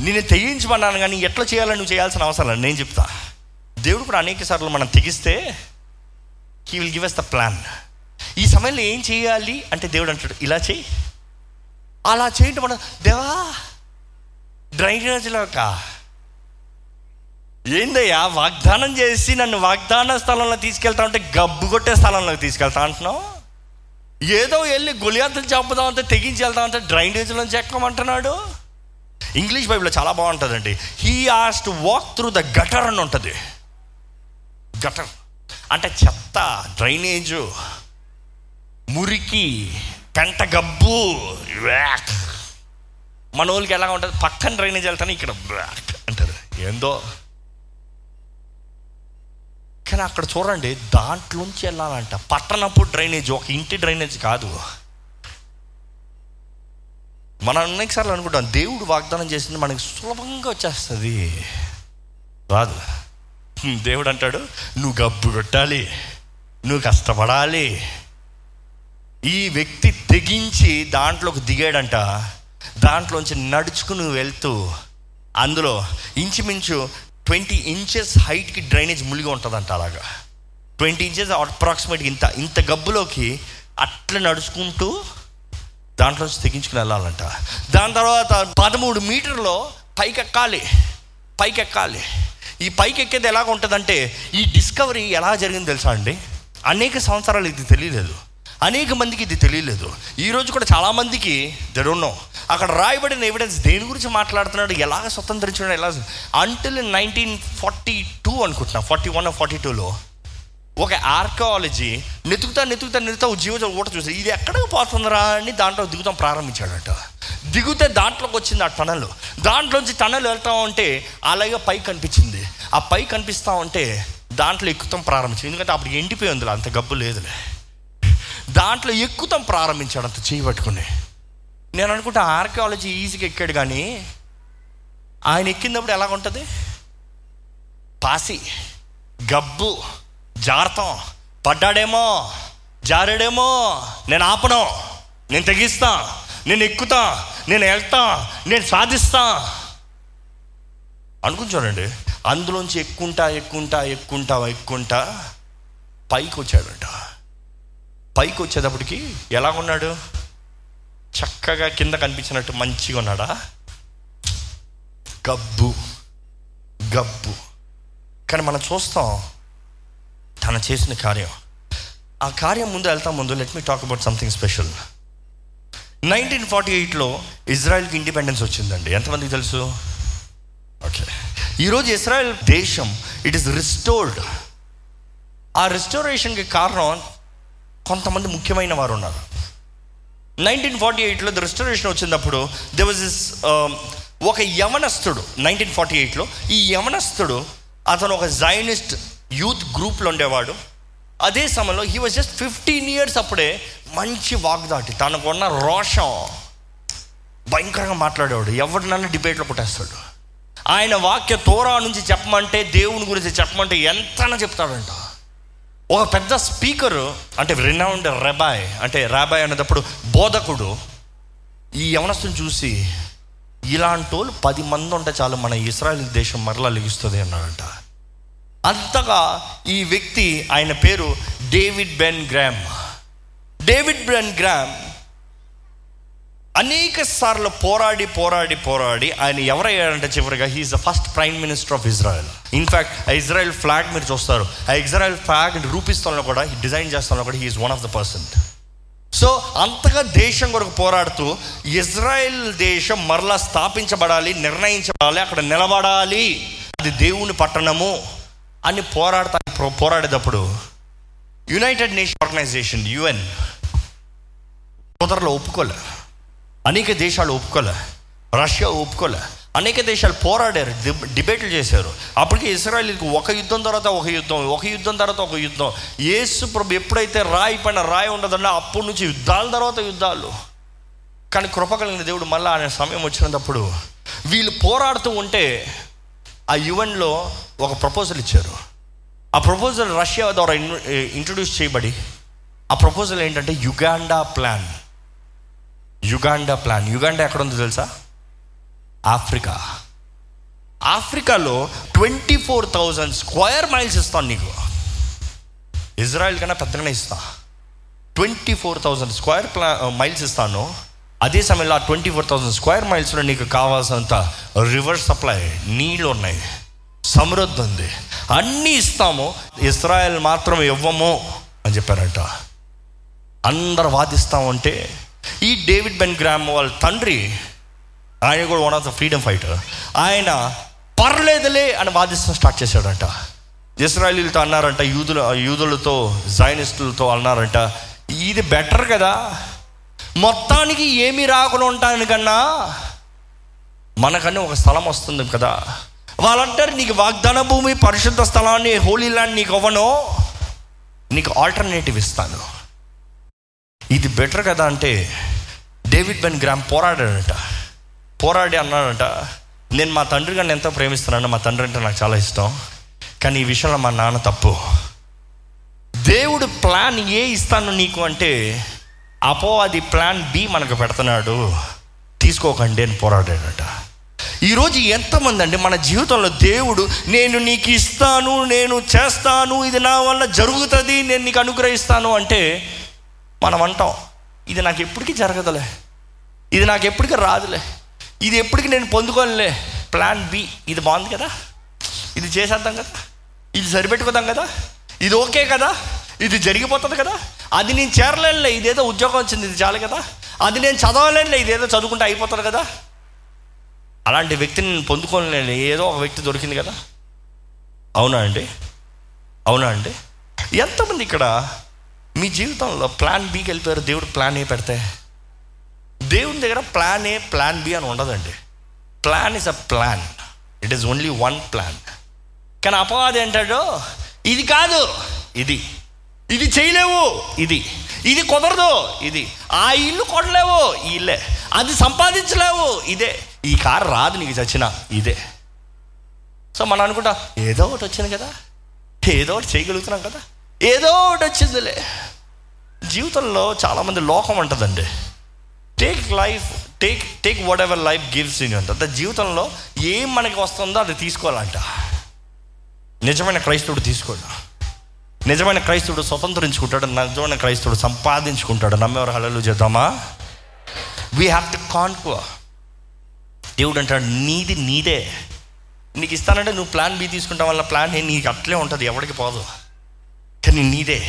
నేను తెగించమన్నాను కానీ ఎట్లా చేయాలని నువ్వు చేయాల్సిన అవసరం లేదు. నేను చెప్తా. దేవుడు కూడా అనేక సార్లు మనం తెగిస్తే he will give us the plan ఈ సమయంలో ఏం చేయాలి అంటే దేవుడు అంటాడు ఇలా చేయి. అలా చేయండి మనం దేవా డ్రైనేజ్లోక ఏందయ్యా వాగ్దానం చేసి నన్ను వాగ్దాన స్థలంలో తీసుకెళ్తా ఉంటే గబ్బు కొట్టే స్థలంలోకి తీసుకెళ్తా అంటున్నావు? ఏదో వెళ్ళి గులియాతలు చంపుదాం అంటే తెగించి వెళ్తాం అంటే డ్రైనేజ్లో చెక్కమంటున్నాడు ఇంగ్లీష్ బైబిల్లో చాలా బాగుంటుందండి. He has to walk through the gutter అని ఉంటుంది. గటర్ అంటే చెత్త డ్రైనేజు మురికి పెంట గబ్బు వ్యాక్. మన వాళ్ళకి ఎలా ఉంటుంది? పక్కన డ్రైనేజ్ వెళ్తాను ఇక్కడ వ్యాక్ అంటారు. ఏందో? కానీ అక్కడ చూడండి దాంట్లోంచి వెళ్ళాలంట. పట్టణపు డ్రైనేజ్ ఒక ఇంటి డ్రైనేజ్ కాదు. మనం అనేకసార్లు అనుకుంటాం దేవుడు వాగ్దానం చేసింది మనకి సులభంగా వచ్చేస్తుంది. రాదు దేవుడు అంటాడు నువ్వు గబ్బు కొట్టాలి నువ్వు కష్టపడాలి. ఈ వ్యక్తి తెగించి దాంట్లోకి దిగాడంట దాంట్లోంచి నడుచుకుని వెళ్తూ అందులో ఇంచుమించు ట్వంటీ ఇంచెస్ హైట్కి డ్రైనేజ్ ములిగి ఉంటుందంట అలాగా. ట్వంటీ ఇంచెస్ అప్రాక్సిమేట్గా ఇంత ఇంత గబ్బులోకి అట్లా నడుచుకుంటూ దాంట్లో తెగించుకుని వెళ్ళాలంట. దాని తర్వాత పదమూడు మీటర్లో పైకి ఎక్కాలి పైకి ఎక్కాలి ఈ పైకి ఎక్కేది ఎలాగ ఉంటుందంటే ఈ డిస్కవరీ ఎలా జరిగింది తెలుసా అండి? అనేక సంవత్సరాలు ఇది తెలియలేదు. అనేక మందికి ఇది తెలియలేదు. ఈరోజు కూడా చాలామందికి మందికి అక్కడ రాయబడిన ఎవిడెన్స్ దేని గురించి మాట్లాడుతున్నాడు ఎలాగ స్వతంత్రించడం ఎలా అంటిల్ నైన్టీన్ ఫార్టీ టూ అనుకుంటున్నా ఫార్టీ వన్ ఫార్టీ టూలో ఒక ఆర్కియాలజీ నెతుకుతా నెతుకుతా నెతుతా జీవితం ఊట చూసి ఇది ఎక్కడికి పోతుందిరా? అని దాంట్లో దిగుతాం ప్రారంభించాడట. దిగుతే దాంట్లోకి వచ్చింది ఆ టనల్. దాంట్లోంచి టనల్ వెళ్తా ఉంటే అలాగే పై కనిపించింది. ఆ పై కనిపిస్తా ఉంటే దాంట్లో ఎక్కుతాం ప్రారంభించింది ఎందుకంటే అప్పుడు ఎండిపోయి ఉందిలే అంత గబ్బు లేదులే. దాంట్లో ఎక్కుతాం ప్రారంభించాడు అంత చేయి పట్టుకుని. నేను అనుకుంటా ఆర్కియాలజీ ఈజీగా ఎక్కాడు కానీ ఆయన ఎక్కినప్పుడు ఎలా ఉంటుంది పాసి గబ్బు జారతం. పడ్డాడేమో జారాడేమో నేను ఆపను. నేను తెగిస్తా. నేను ఎక్కుతా. నేను వెళ్తా. నేను సాధిస్తా. అనుకుని చూడండి. అందులోంచి ఎక్కుంటా ఎక్కుంటా ఎక్కుంటా ఎక్కుంటా పైకి వచ్చాడట పైకి వచ్చేటప్పటికి ఎలా ఉన్నాడు? చక్కగా కింద కనిపించినట్టు మంచిగా ఉన్నాడా? గబ్బు. గబ్బు. కానీ మనం చూస్తాం తను చేసిన కార్యం. ఆ కార్యం ముందు వెళ్తా ముందు let me talk about something special nineteen forty ఎయిట్లో ఇజ్రాయెల్కి ఇండిపెండెన్స్ వచ్చిందండి. ఎంతమందికి తెలుసు? ఓకే. ఈరోజు ఇజ్రాయెల్ దేశం ఇట్ ఈస్ రిస్టోర్డ్ ఆ రిస్టోరేషన్కి కారణం కొంతమంది ముఖ్యమైన వారు ఉన్నారు. నైన్టీన్ ఫార్టీ ఎయిట్లో ద రిస్టోరేషన్ వచ్చినప్పుడు దే వాజ్ ఇస్ ఒక యవనస్తుడు నైన్టీన్ ఫార్టీ ఎయిట్లో ఈ యవనస్తుడు అతను ఒక జైనిస్ట్ యూత్ గ్రూప్లో ఉండేవాడు. అదే సమయంలో he was just fifteen years అప్పుడే మంచి వాగ్దాటి తనకున్న రోషం. భయంకరంగా మాట్లాడేవాడు. ఎవరినన్నా డిబేట్లో పుట్టేస్తాడు ఆయన వాక్య తోరా నుంచి చెప్పమంటే దేవుని గురించి చెప్పమంటే ఎంతనా చెప్తాడంట. ఒక పెద్ద స్పీకరు అంటే రినౌండ్ రెబాయ్ అంటే రాబాయ్ అనేటప్పుడు బోధకుడు ఈ యవనస్తుని చూసి ఇలాంటి వాళ్ళు పది మంది ఉంటే చాలు మన ఇస్రాయల్ దేశం మరలా లిగిస్తుంది అన్నాడంట. అంతగా ఈ వ్యక్తి ఆయన పేరు David Ben gram. David Ben gram అనేక సార్లు పోరాడి పోరాడి పోరాడి ఆయన ఎవరయ్యారంటే చివరిగా he is the first prime minister of Israel in fact ఆ ఇజ్రాయెల్ ఫ్లాగ్ మీరు చూస్తారు. ఆ ఇజ్రాయెల్ ఫ్లాగ్ రూపిస్తాలో కూడా డిజైన్ చేస్తాలో కూడా he is one of the person so అంతగా దేశం కొరకు పోరాడుతూ ఇజ్రాయెల్ దేశం మరలా స్థాపించబడాలి నిర్ణయించబడాలి అక్కడ నిలబడాలి. అది దేవుని పట్టణము. అని పోరాడతా పోరాడేటప్పుడు యునైటెడ్ నేషన్ ఆర్గనైజేషన్ యుఎన్ కుదరలో ఒప్పుకోలే. అనేక దేశాలు ఒప్పుకోలే. రష్యా ఒప్పుకోలే. అనేక దేశాలు పోరాడారు డిబేట్లు చేశారు. అప్పటికి ఇస్రాయలీకి ఒక యుద్ధం తర్వాత ఒక యుద్ధం ఒక యుద్ధం తర్వాత ఒక యుద్ధం. యేసు ప్రభు ఎప్పుడైతే రాయి పైన రాయి ఉండదంటే అప్పటి నుంచి యుద్ధాల తర్వాత యుద్ధాలు. కానీ కృప కలిగిన దేవుడు మళ్ళీ ఆయన సమయం వచ్చినప్పుడు వీళ్ళు పోరాడుతూ ఉంటే ఆ యువన్లో ఒక ప్రపోజల్ ఇచ్చారు. ఆ ప్రపోజల్ రష్యా ద్వారా ఇంట్రడ్యూస్ చేయబడి ఆ ప్రపోజల్ ఏంటంటే Uganda plan Uganda plan Uganda ఎక్కడ ఉందో తెలుసా? ఆఫ్రికా ఆఫ్రికాలో twenty four thousand square miles ఇస్తాను నీకు. ఇజ్రాయెల్ కన్నా పెద్దగానే ఇస్తా. ట్వంటీ ఫోర్ థౌజండ్ స్క్వేర్ ప్లా మైల్స్ ఇస్తాను. అదే సమయంలో ఆ ట్వంటీ ఫోర్ థౌజండ్ స్క్వేర్ మైల్స్లో నీకు కావాల్సినంత రివర్ సప్లై నీళ్ళు ఉన్నాయి. సమృద్ధి ఉంది. అన్నీ ఇస్తాము ఇస్రాయెల్ మాత్రం ఇవ్వము అని చెప్పారంట. అందరు వాదిస్తామంటే ఈ డేవిడ్ బెన్ గ్రామ్ వాళ్ళ తండ్రి ఆయన కూడా one of the freedom fighter ఆయన పర్లేదులే అని వాదిస్తాం స్టార్ట్ చేశాడంట. ఇస్రాయలీలతో అన్నారంట యూదుల యూదులతో జైనిస్టులతో అన్నారంట ఇది బెటర్ కదా. మొత్తానికి ఏమీ రాకుండా ఉంటానికన్నా మనకన్నా ఒక స్థలం వస్తుంది కదా. వాళ్ళంటారు నీకు వాగ్దాన భూమి పరిశుద్ధ స్థలాన్ని హోలీ ల్యాండ్ నీకు ఇవ్వను. నీకు ఆల్టర్నేటివ్ ఇస్తాను. ఇది బెటర్ కదా అంటే డేవిడ్ బెన్ గ్రామ్ పోరాడాడంట. పోరాడి అన్నాడంట నేను మా తండ్రి గారిని ఎంతో ప్రేమిస్తున్నాను మా తండ్రి అంటే నాకు చాలా ఇష్టం కానీ ఈ విషయంలో మా నాన్న తప్పు. దేవుడు ప్లాన్ ఏ ఇస్తాను నీకు అంటే అపో అది ప్లాన్ బి మనకు పెడుతున్నాడు. తీసుకోకండి అని పోరాడాడట. ఈరోజు ఎంతమంది అండి మన జీవితంలో దేవుడు నేను నీకు ఇస్తాను నేను చేస్తాను ఇది నా వల్ల జరుగుతుంది నేను నీకు అనుగ్రహిస్తాను అంటే మనం అంటాం ఇది నాకు ఎప్పటికీ జరగదులే ఇది నాకు ఎప్పటికీ రాదులే ఇది ఎప్పటికీ నేను పొందుకోనులే ప్లాన్ బి ఇది బాగుంది కదా ఇది చేసేద్దాం కదా ఇది సరిపెట్టుకుందాం కదా ఇది ఓకే కదా ఇది జరిగిపోతుంది కదా అది నేను చేరలేనులే ఇదేదో ఉద్యోగం వచ్చింది ఇది చాలు కదా అది నేను చదవలేనులే ఇదేదో చదువుకుంటే అయిపోతుంది కదా అలాంటి వ్యక్తిని నేను పొందుకోలేను. ఏదో ఒక వ్యక్తి దొరికింది కదా. అవునా అండి? అవునా అండి? ఎంతమంది ఇక్కడ మీ జీవితంలో ప్లాన్ బీకి వెళ్ళిపోయారు దేవుడు ప్లాన్ ఏ పెడితే. దేవుని దగ్గర ప్లాన్ ఏ ప్లాన్ బి అని ఉండదండి. Plan is a plan it is only one plan కానీ అపవాది ఏంటాడో ఇది కాదు. ఇది. ఇది చేయలేవు. ఇది. ఇది కుదరదు. ఇది. ఆ ఇల్లు కొనలేవు. ఈ ఇల్లే. అది సంపాదించలేవు. ఇదే. ఈ కారు రాదు నీకు చచ్చిన. ఇదే. సో మనం అనుకుంటా ఏదో ఒకటి వచ్చింది కదా. ఏదో ఒకటి చేయగలుగుతున్నాం కదా. ఏదో ఒకటి వచ్చిందిలే. జీవితంలో చాలామంది లోకం ఉంటుందండి take life take take whatever life gives in అంట జీవితంలో ఏం మనకి వస్తుందో అది తీసుకోవాలంట. నిజమైన క్రైస్తవుడు తీసుకోడు. నిజమైన క్రైస్తవుడు స్వతంత్రించుకుంటాడు. నిజమైన క్రైస్తవుడు సంపాదించుకుంటాడు. నమ్మేవారు హలలు చేద్దామా వీ హ్యావ్ టు కాన్కో దేవుడు అంటాడు నీది నీదే. నీకు ఇస్తానంటే నువ్వు ప్లాన్ బి తీసుకుంటాం వల్ల ప్లాన్ ఏ నీకు అట్లే ఉంటుంది ఎవరికి పోదు. కానీ నీదే.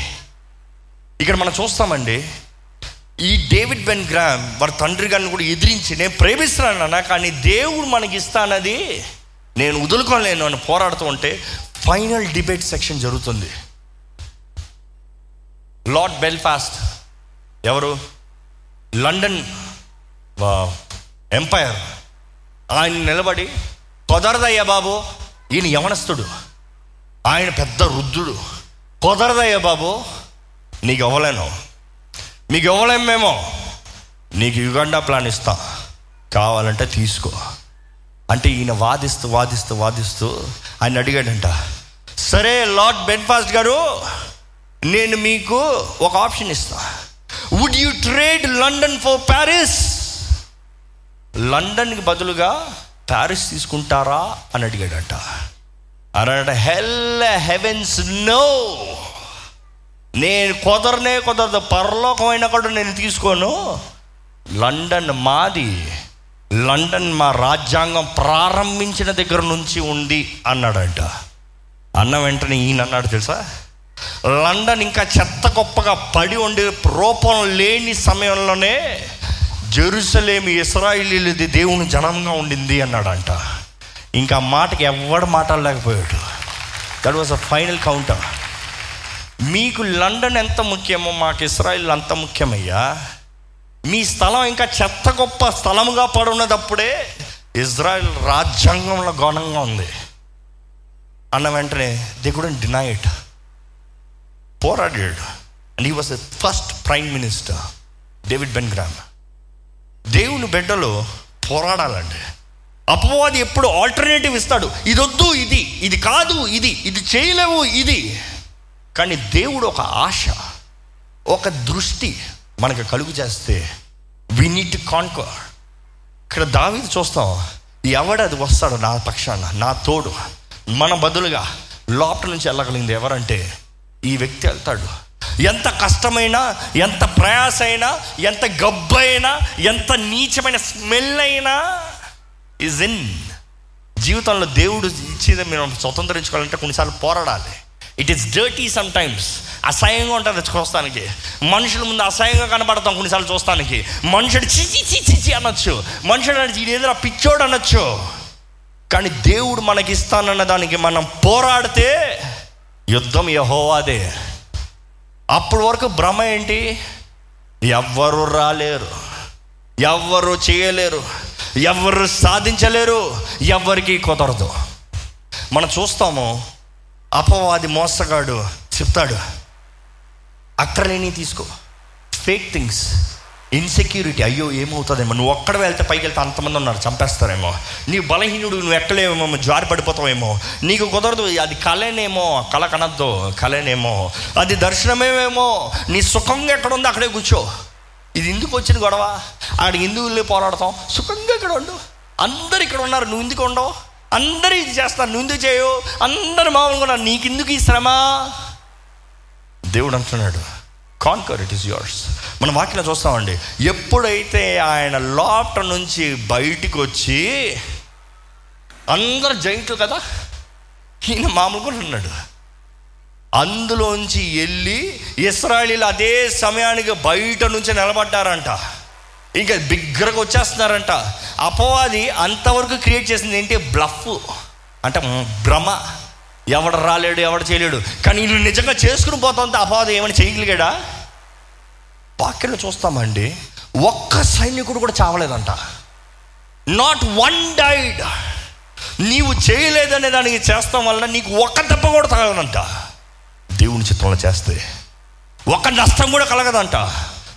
ఇక్కడ మనం చూస్తామండి ఈ డేవిడ్ బెన్ గ్రామ్ వారి తండ్రి గారిని కూడా ఎదిరించి నేను ప్రేమిస్తున్నాను అన్న కానీ దేవుడు మనకి ఇస్తానది నేను వదులుకోలేను అని పోరాడుతూ ఉంటే ఫైనల్ డిబేట్ సెక్షన్ జరుగుతుంది. లార్డ్ బెల్ఫాస్ట్ ఎవరు? London empire. ఆయన నిలబడి కుదరదయ్యా బాబు ఈయన యవనస్తుడు. ఆయన పెద్ద వృద్ధుడు. కుదరదయ్యా బాబు నీకు ఇవ్వలేను. మీకు ఇవ్వలేము మేము. నీకు యుగండా ప్లాన్ ఇస్తాం. కావాలంటే తీసుకో. అంటే ఈయన వాదిస్తూ వాదిస్తూ వాదిస్తూ ఆయన అడిగాడంట సరే లార్డ్ బెన్ఫాస్ట్ గారు నేను మీకు ఒక ఆప్షన్ ఇస్తా. Would you trade London for Paris లండన్కి బదులుగా ప్యారిస్ తీసుకుంటారా అని అడిగాడట. అన్నాడ హెల్ హెవెన్స్ నో! నేను కుదరనే కుదరదు పరలోకమైన కూడా నేను తీసుకోను. లండన్ మాది లండన్ మా రాజ్యాంగం ప్రారంభించిన దగ్గర నుంచి ఉంది అన్నాడంట. అన్న వెంటనే ఈయన అన్నాడు తెలుసా? లండన్ ఇంకా చెత్త గొప్పగా పడి ఉండే రూపం లేని సమయంలోనే జెరూసలేం ఇస్రాయిలీలది దేవుని జనంగా ఉండింది అన్నాడంట. ఇంకా మాటకి ఎవడు మాట్లాడలేకపోయాడు. That was a final counter మీకు లండన్ ఎంత ముఖ్యమో మాకు ఇస్రాయిల్ అంత ముఖ్యమయ్యా. మీ స్థలం ఇంకా చెత్త గొప్ప స్థలముగా పడున్నదప్పుడే ఇజ్రాయెల్ రాజ్యాంగంలో ఘనంగా ఉంది. అన్న వెంటనే దే కూడా డినై ఇట్ పోరాడాడు. And he was the first prime minister David Ben gram దేవుని బిడ్డలు పోరాడాలండి. అపవాది ఎప్పుడు ఆల్టర్నేటివ్ ఇస్తాడు. ఇది వద్దు ఇది ఇది కాదు ఇది ఇది చేయలేవు ఇది. కానీ దేవుడు ఒక ఆశ ఒక దృష్టి మనకు కలుగు చేస్తే వి నీట్ కాన్కర్ ఇక్కడ దావిని చూస్తాం ఎవడు అది వస్తాడు నా పక్షాన నా తోడు. మన బదులుగా లోపల నుంచి వెళ్ళగలిగింది ఎవరంటే ఈ వ్యక్తి వెళ్తాడు. ఎంత కష్టమైనా ఎంత ప్రయాస అయినా ఎంత గబ్బైనా ఎంత నీచమైన స్మెల్ అయినా ఇస్ ఇన్ జీవితంలో దేవుడు ఇచ్చేది మనం స్వతంత్రించుకోవాలంటే కొన్నిసార్లు పోరాడాలి. It is dirty sometimes అసహ్యంగా ఉంటుంది చూస్తానికి మనుషుల ముందు అసహ్యంగా కనబడతాం కొన్నిసార్లు చూస్తానికి. మనుషుడు చిచి చిచి చి అనొచ్చు. మనుషుడు అనొచ్చు ఎదురు పిచ్చోడు అనొచ్చు. కానీ దేవుడు మనకి ఇస్తానన్న దానికి మనం పోరాడితే యుద్ధం యహోవాదే. అప్పటి వరకు భ్రమ ఏంటి? ఎవ్వరు రాలేరు. ఎవ్వరు చేయలేరు. ఎవరు సాధించలేరు. ఎవరికి కుదరదు. మనం చూస్తాము అపవాది మోసగాడు చెప్తాడు అక్కర్లేని తీసుకో. ఫేక్ థింగ్స్ ఇన్సెక్యూరిటీ అయ్యో ఏమవుతుందేమో. నువ్వు ఒక్కడ వెళ్తే పైకి వెళ్తే అంతమంది ఉన్నారు చంపేస్తారేమో. నీ బలహీనుడు నువ్వు ఎక్కలేమో జారి పడిపోతావేమో. నీకు కుదరదు అది కళనేమో కళ కనద్దు కళనేమో అది దర్శనమేమో నీ సుఖంగా ఎక్కడ ఉందో అక్కడే కూర్చో. ఇది ఎందుకు వచ్చిన గొడవ? ఆడికి ఎందుకు వెళ్ళి పోరాడతాం? సుఖంగా ఇక్కడ ఉండు. అందరు ఇక్కడ ఉన్నారు నువ్వు ఎందుకు ఉండవు? అందరూ ఇది చేస్తారు నువ్వు ఎందుకు చేయవు? అందరు మామూలుగా నీకెందుకు ఈ శ్రమ? దేవుడు అంటున్నాడు కాన్కర్ ఇట్ ఈస్ యువర్స్ మనం వాక్యం చూస్తామండి. ఎప్పుడైతే ఆయన లోపట నుంచి బయటికి వచ్చి అందరు జైంట్లు కదా ఈయన మామూలుగా ఉన్నాడు. అందులోంచి వెళ్ళి ఇస్రాయలీలు అదే సమయానికి బయట నుంచి నిలబడ్డారంట. ఇంకా బిగ్గరగా వచ్చేస్తున్నారంట. అపవాది అంతవరకు క్రియేట్ చేసింది ఏంటి? బ్లఫ్. అంటే భ్రమ ఎవడు రాలేడు ఎవడు చేయలేడు. కానీ నువ్వు నిజంగా చేసుకుని పోతుంటే అపవాదం ఏమైనా చేయగలిగాడా? పక్కన చూస్తామండి ఒక్క సైనికుడు కూడా చావలేదంట. నాట్ వన్ డైడ్ నీవు చేయలేదనే దానికి చేస్తాం వలన నీకు ఒక్క దెబ్బ కూడా తగలదంట. దేవుని చిత్రంలో చేస్తే ఒక్క నష్టం కూడా కలగదంట.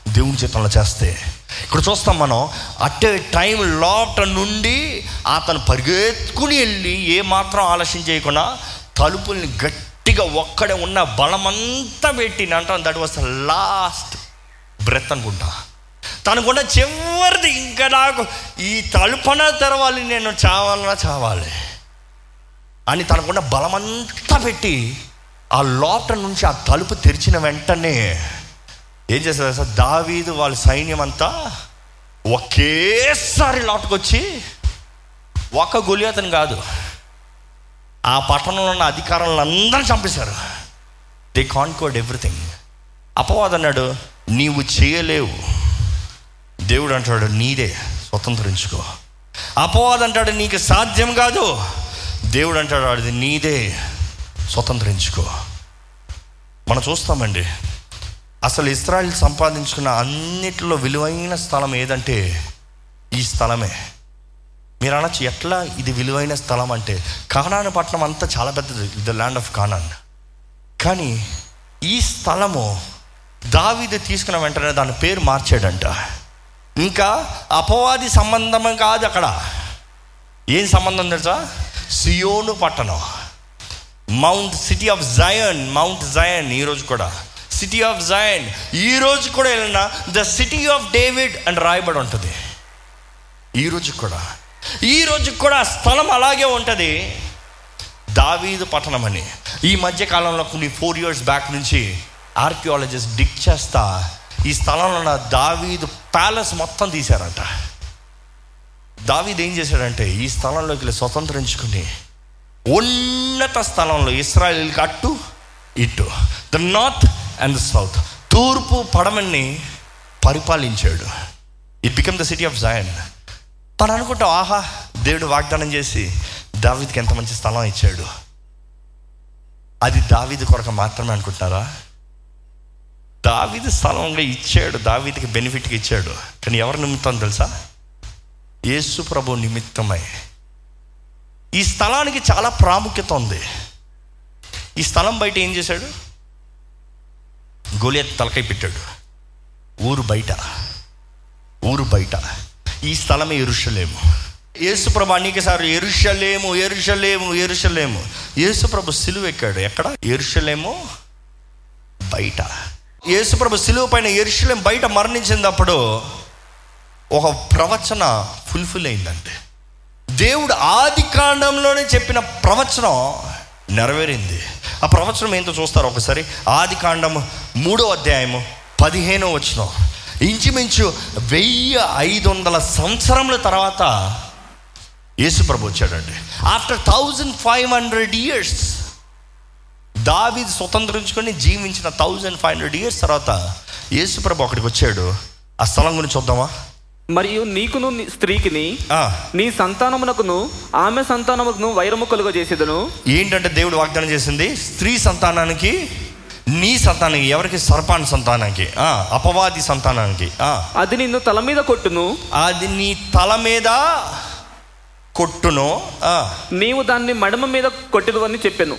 దేవుని చిత్రంలో చేస్తే. ఇక్కడ చూస్తాం మనం అట్టే టైం లోపట నుండి అతను పరిగెత్తుకుని వెళ్ళి ఏమాత్రం ఆలస్యం చేయకుండా తలుపుల్ని గట్టిగా ఒక్కడే ఉన్న బలమంతా పెట్టిన అంటాం దట్ వాస్ లాస్ట్ బ్రెత్ అనుకుంటా తనకున్న చివరిది ఇంకా నాకు ఈ తలుపన తెరవాలి నేను చావాలన్నా చావాలి. అని తనకున్న బలమంతా పెట్టి ఆ లోపల నుంచి ఆ తలుపు తెరిచిన వెంటనే ఏం చేస్తారు సార్ దావీదు వాళ్ళ సైన్యం అంతా ఒకేసారి లోటుకొచ్చి ఒక గొలియాతను కాదు ఆ పట్టణంలో ఉన్న అధికారులను అందరూ చంపేశారు. దే కాన్కోడ్ ఎవ్రీథింగ్ అపవాదం అన్నాడు నీవు చేయలేవు. దేవుడు అంటాడు నీదే స్వతంత్రించుకో. అపవాదం అంటాడు నీకు సాధ్యం కాదు. దేవుడు అంటాడు అది నీదే స్వతంత్రించుకో. మనం చూస్తామండి అసలు ఇస్రాయల్ సంపాదించుకున్న అన్నిటిలో విలువైన స్థలం ఏదంటే ఈ స్థలమే. మీరు అనొచ్చు ఎట్లా ఇది విలువైన స్థలం అంటే? కానాను పట్టణం అంతా చాలా పెద్దది ద ల్యాండ్ ఆఫ్ కానాన్. కానీ ఈ స్థలము దావీదు తీసుకున్న వెంటనే దాని పేరు మార్చాడంట. ఇంకా అపవాది సంబంధం కాదు అక్కడ. ఏం సంబంధం తెలుసా? సియోను పట్టణం. Mount city of Zion mount Zion ఈరోజు కూడా. సిటీ ఆఫ్ జయన్ ఈరోజు కూడా వెళ్ళిన ద సిటీ ఆఫ్ డేవిడ్ అని రాయబడి ఉంటుంది. ఈరోజు కూడా. ఈ కూడా ఆ స్థలం అలాగే ఉంటుంది. దావీదు పట్టణం అని ఈ మధ్య కాలంలో కొన్ని ఫోర్ ఇయర్స్ బ్యాక్ నుంచి ఆర్కియాలజిస్ట్ డిక్ చేస్తా ఈ స్థలంలో ఉన్న దావీదు ప్యాలెస్ మొత్తం తీశారంట. దావీదు ఏం చేశాడంటే ఈ స్థలంలోకి వెళ్ళి స్వతంత్రించుకుని ఉన్నత స్థలంలో ఇస్రాయల్కి అట్టు ఇటు the north and the south తూర్పు పడమని పరిపాలించాడు. It become the city of Zion మనం అనుకుంటాం ఆహా దేవుడు వాగ్దానం చేసి దావీద్కి ఎంత మంచి స్థలం ఇచ్చాడు. అది దావీదు కొరకు మాత్రమే అనుకుంటున్నారా? దావీదు స్థలంగా ఇచ్చాడు దావీదికి బెనిఫిట్కి ఇచ్చాడు. కానీ ఎవరి నిమిత్తం తెలుసా? యేసు ప్రభు నిమిత్తమై. ఈ స్థలానికి చాలా ప్రాముఖ్యత ఉంది. ఈ స్థలం బయట ఏం చేశాడు? గోలియత్ తలకై పెట్టాడు. ఊరు బయట. ఊరు బయట. ఈ స్థలమే ఎరుషలేము. యేసుప్రభు అనేకసారి ఎరుషలేము ఎరుషలేము ఎరుషలేము. యేసుప్రభు సిలువ ఎక్కాడు ఎక్కడ? ఎరుషలేము బయట. యేసుప్రభు సిలువ పైన ఎరుషలేం బయట మరణించినప్పుడు ఒక ప్రవచన ఫుల్ఫిల్ అయిందంటే దేవుడు ఆది కాండంలోనే చెప్పిన ప్రవచనం నెరవేరింది. ఆ ప్రవచనం ఏంటో చూస్తారు ఒకసారి? ఆది కాండము మూడో అధ్యాయము పదిహేనో వచ్చినాం ఇంచుమించు వెయ్యి ఐదు వందల సంవత్సరముల తర్వాత యేసుప్రభు వచ్చాడండి. After thousand five hundred years దావీదు స్వతంత్రించుకొని జీవించిన థౌజండ్ ఫైవ్ హండ్రెడ్ ఇయర్స్ తర్వాత యేసుప్రభు అక్కడికి వచ్చాడు. ఆ స్థలం గురించి చూద్దామా? మరియు నీకును స్త్రీకిని నీ సంతానమునకును ఆమె సంతానముకును వైరము కలుగ చేసేదను ఏంటంటే దేవుడు వాగ్దానం చేసింది స్త్రీ సంతానానికి నీ సంతానానికి ఎవరికి? సర్పాన్ సంతానానికి. ఆ, అపవాది సంతానానికి. ఆ, అది నిన్ను తల మీద కొట్టును. అది నీ తల మీద కొట్టును. ఆ, నీవు దాన్ని మడమ మీద కొట్టదు అని చెప్పాను.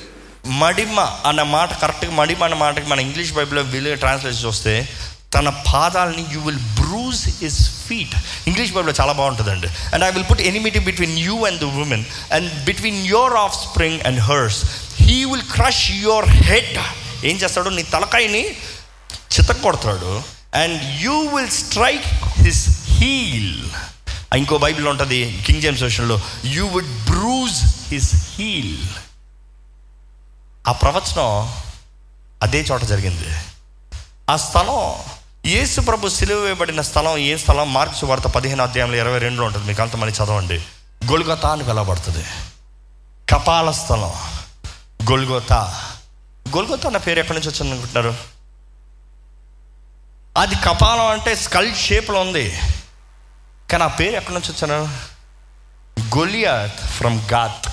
మడిమ అన్న మాట కరెక్ట్గా మడిమ అన్న మాటకి మన ఇంగ్లీష్ బైబిల్లో విలువ ట్రాన్స్లేట్ చూస్తే తన పాదాలని you will bruise his feet English బైబిల్లో చాలా బాగుంటుందండి. And I will put enmity between you and the woman and between your offspring and hers he will crush your head ఏం చేస్తాడు? నీ తలకాయని చితక్ కొడతాడు. And you will strike his heel ఇంకో బైబిల్లో ఉంటుంది King James వర్షన్లో you would bruise his heel ఆ ప్రవచనం అదే చోట జరిగింది. ఆ స్థలం యేసు ప్రభు సిలువ వేయబడిన స్థలం ఏ స్థలం? మార్క్స్ వార్త పదిహేను అధ్యాయంలో ఇరవై రెండులో ఉంటుంది. మీకు అంతమంది చదవండి. గొల్గొతా అని పిలవబడుతుంది కపాల స్థలం గొల్గొతా. గొల్గొతా అన్న పేరు ఎక్కడి నుంచి వచ్చింది అనుకుంటున్నారు? అది కపాలం అంటే స్కల్ షేప్లో ఉంది. కానీ ఆ పేరు ఎక్కడి నుంచి వచ్చాను గొలియాత్ ఫ్రమ్ గాత్.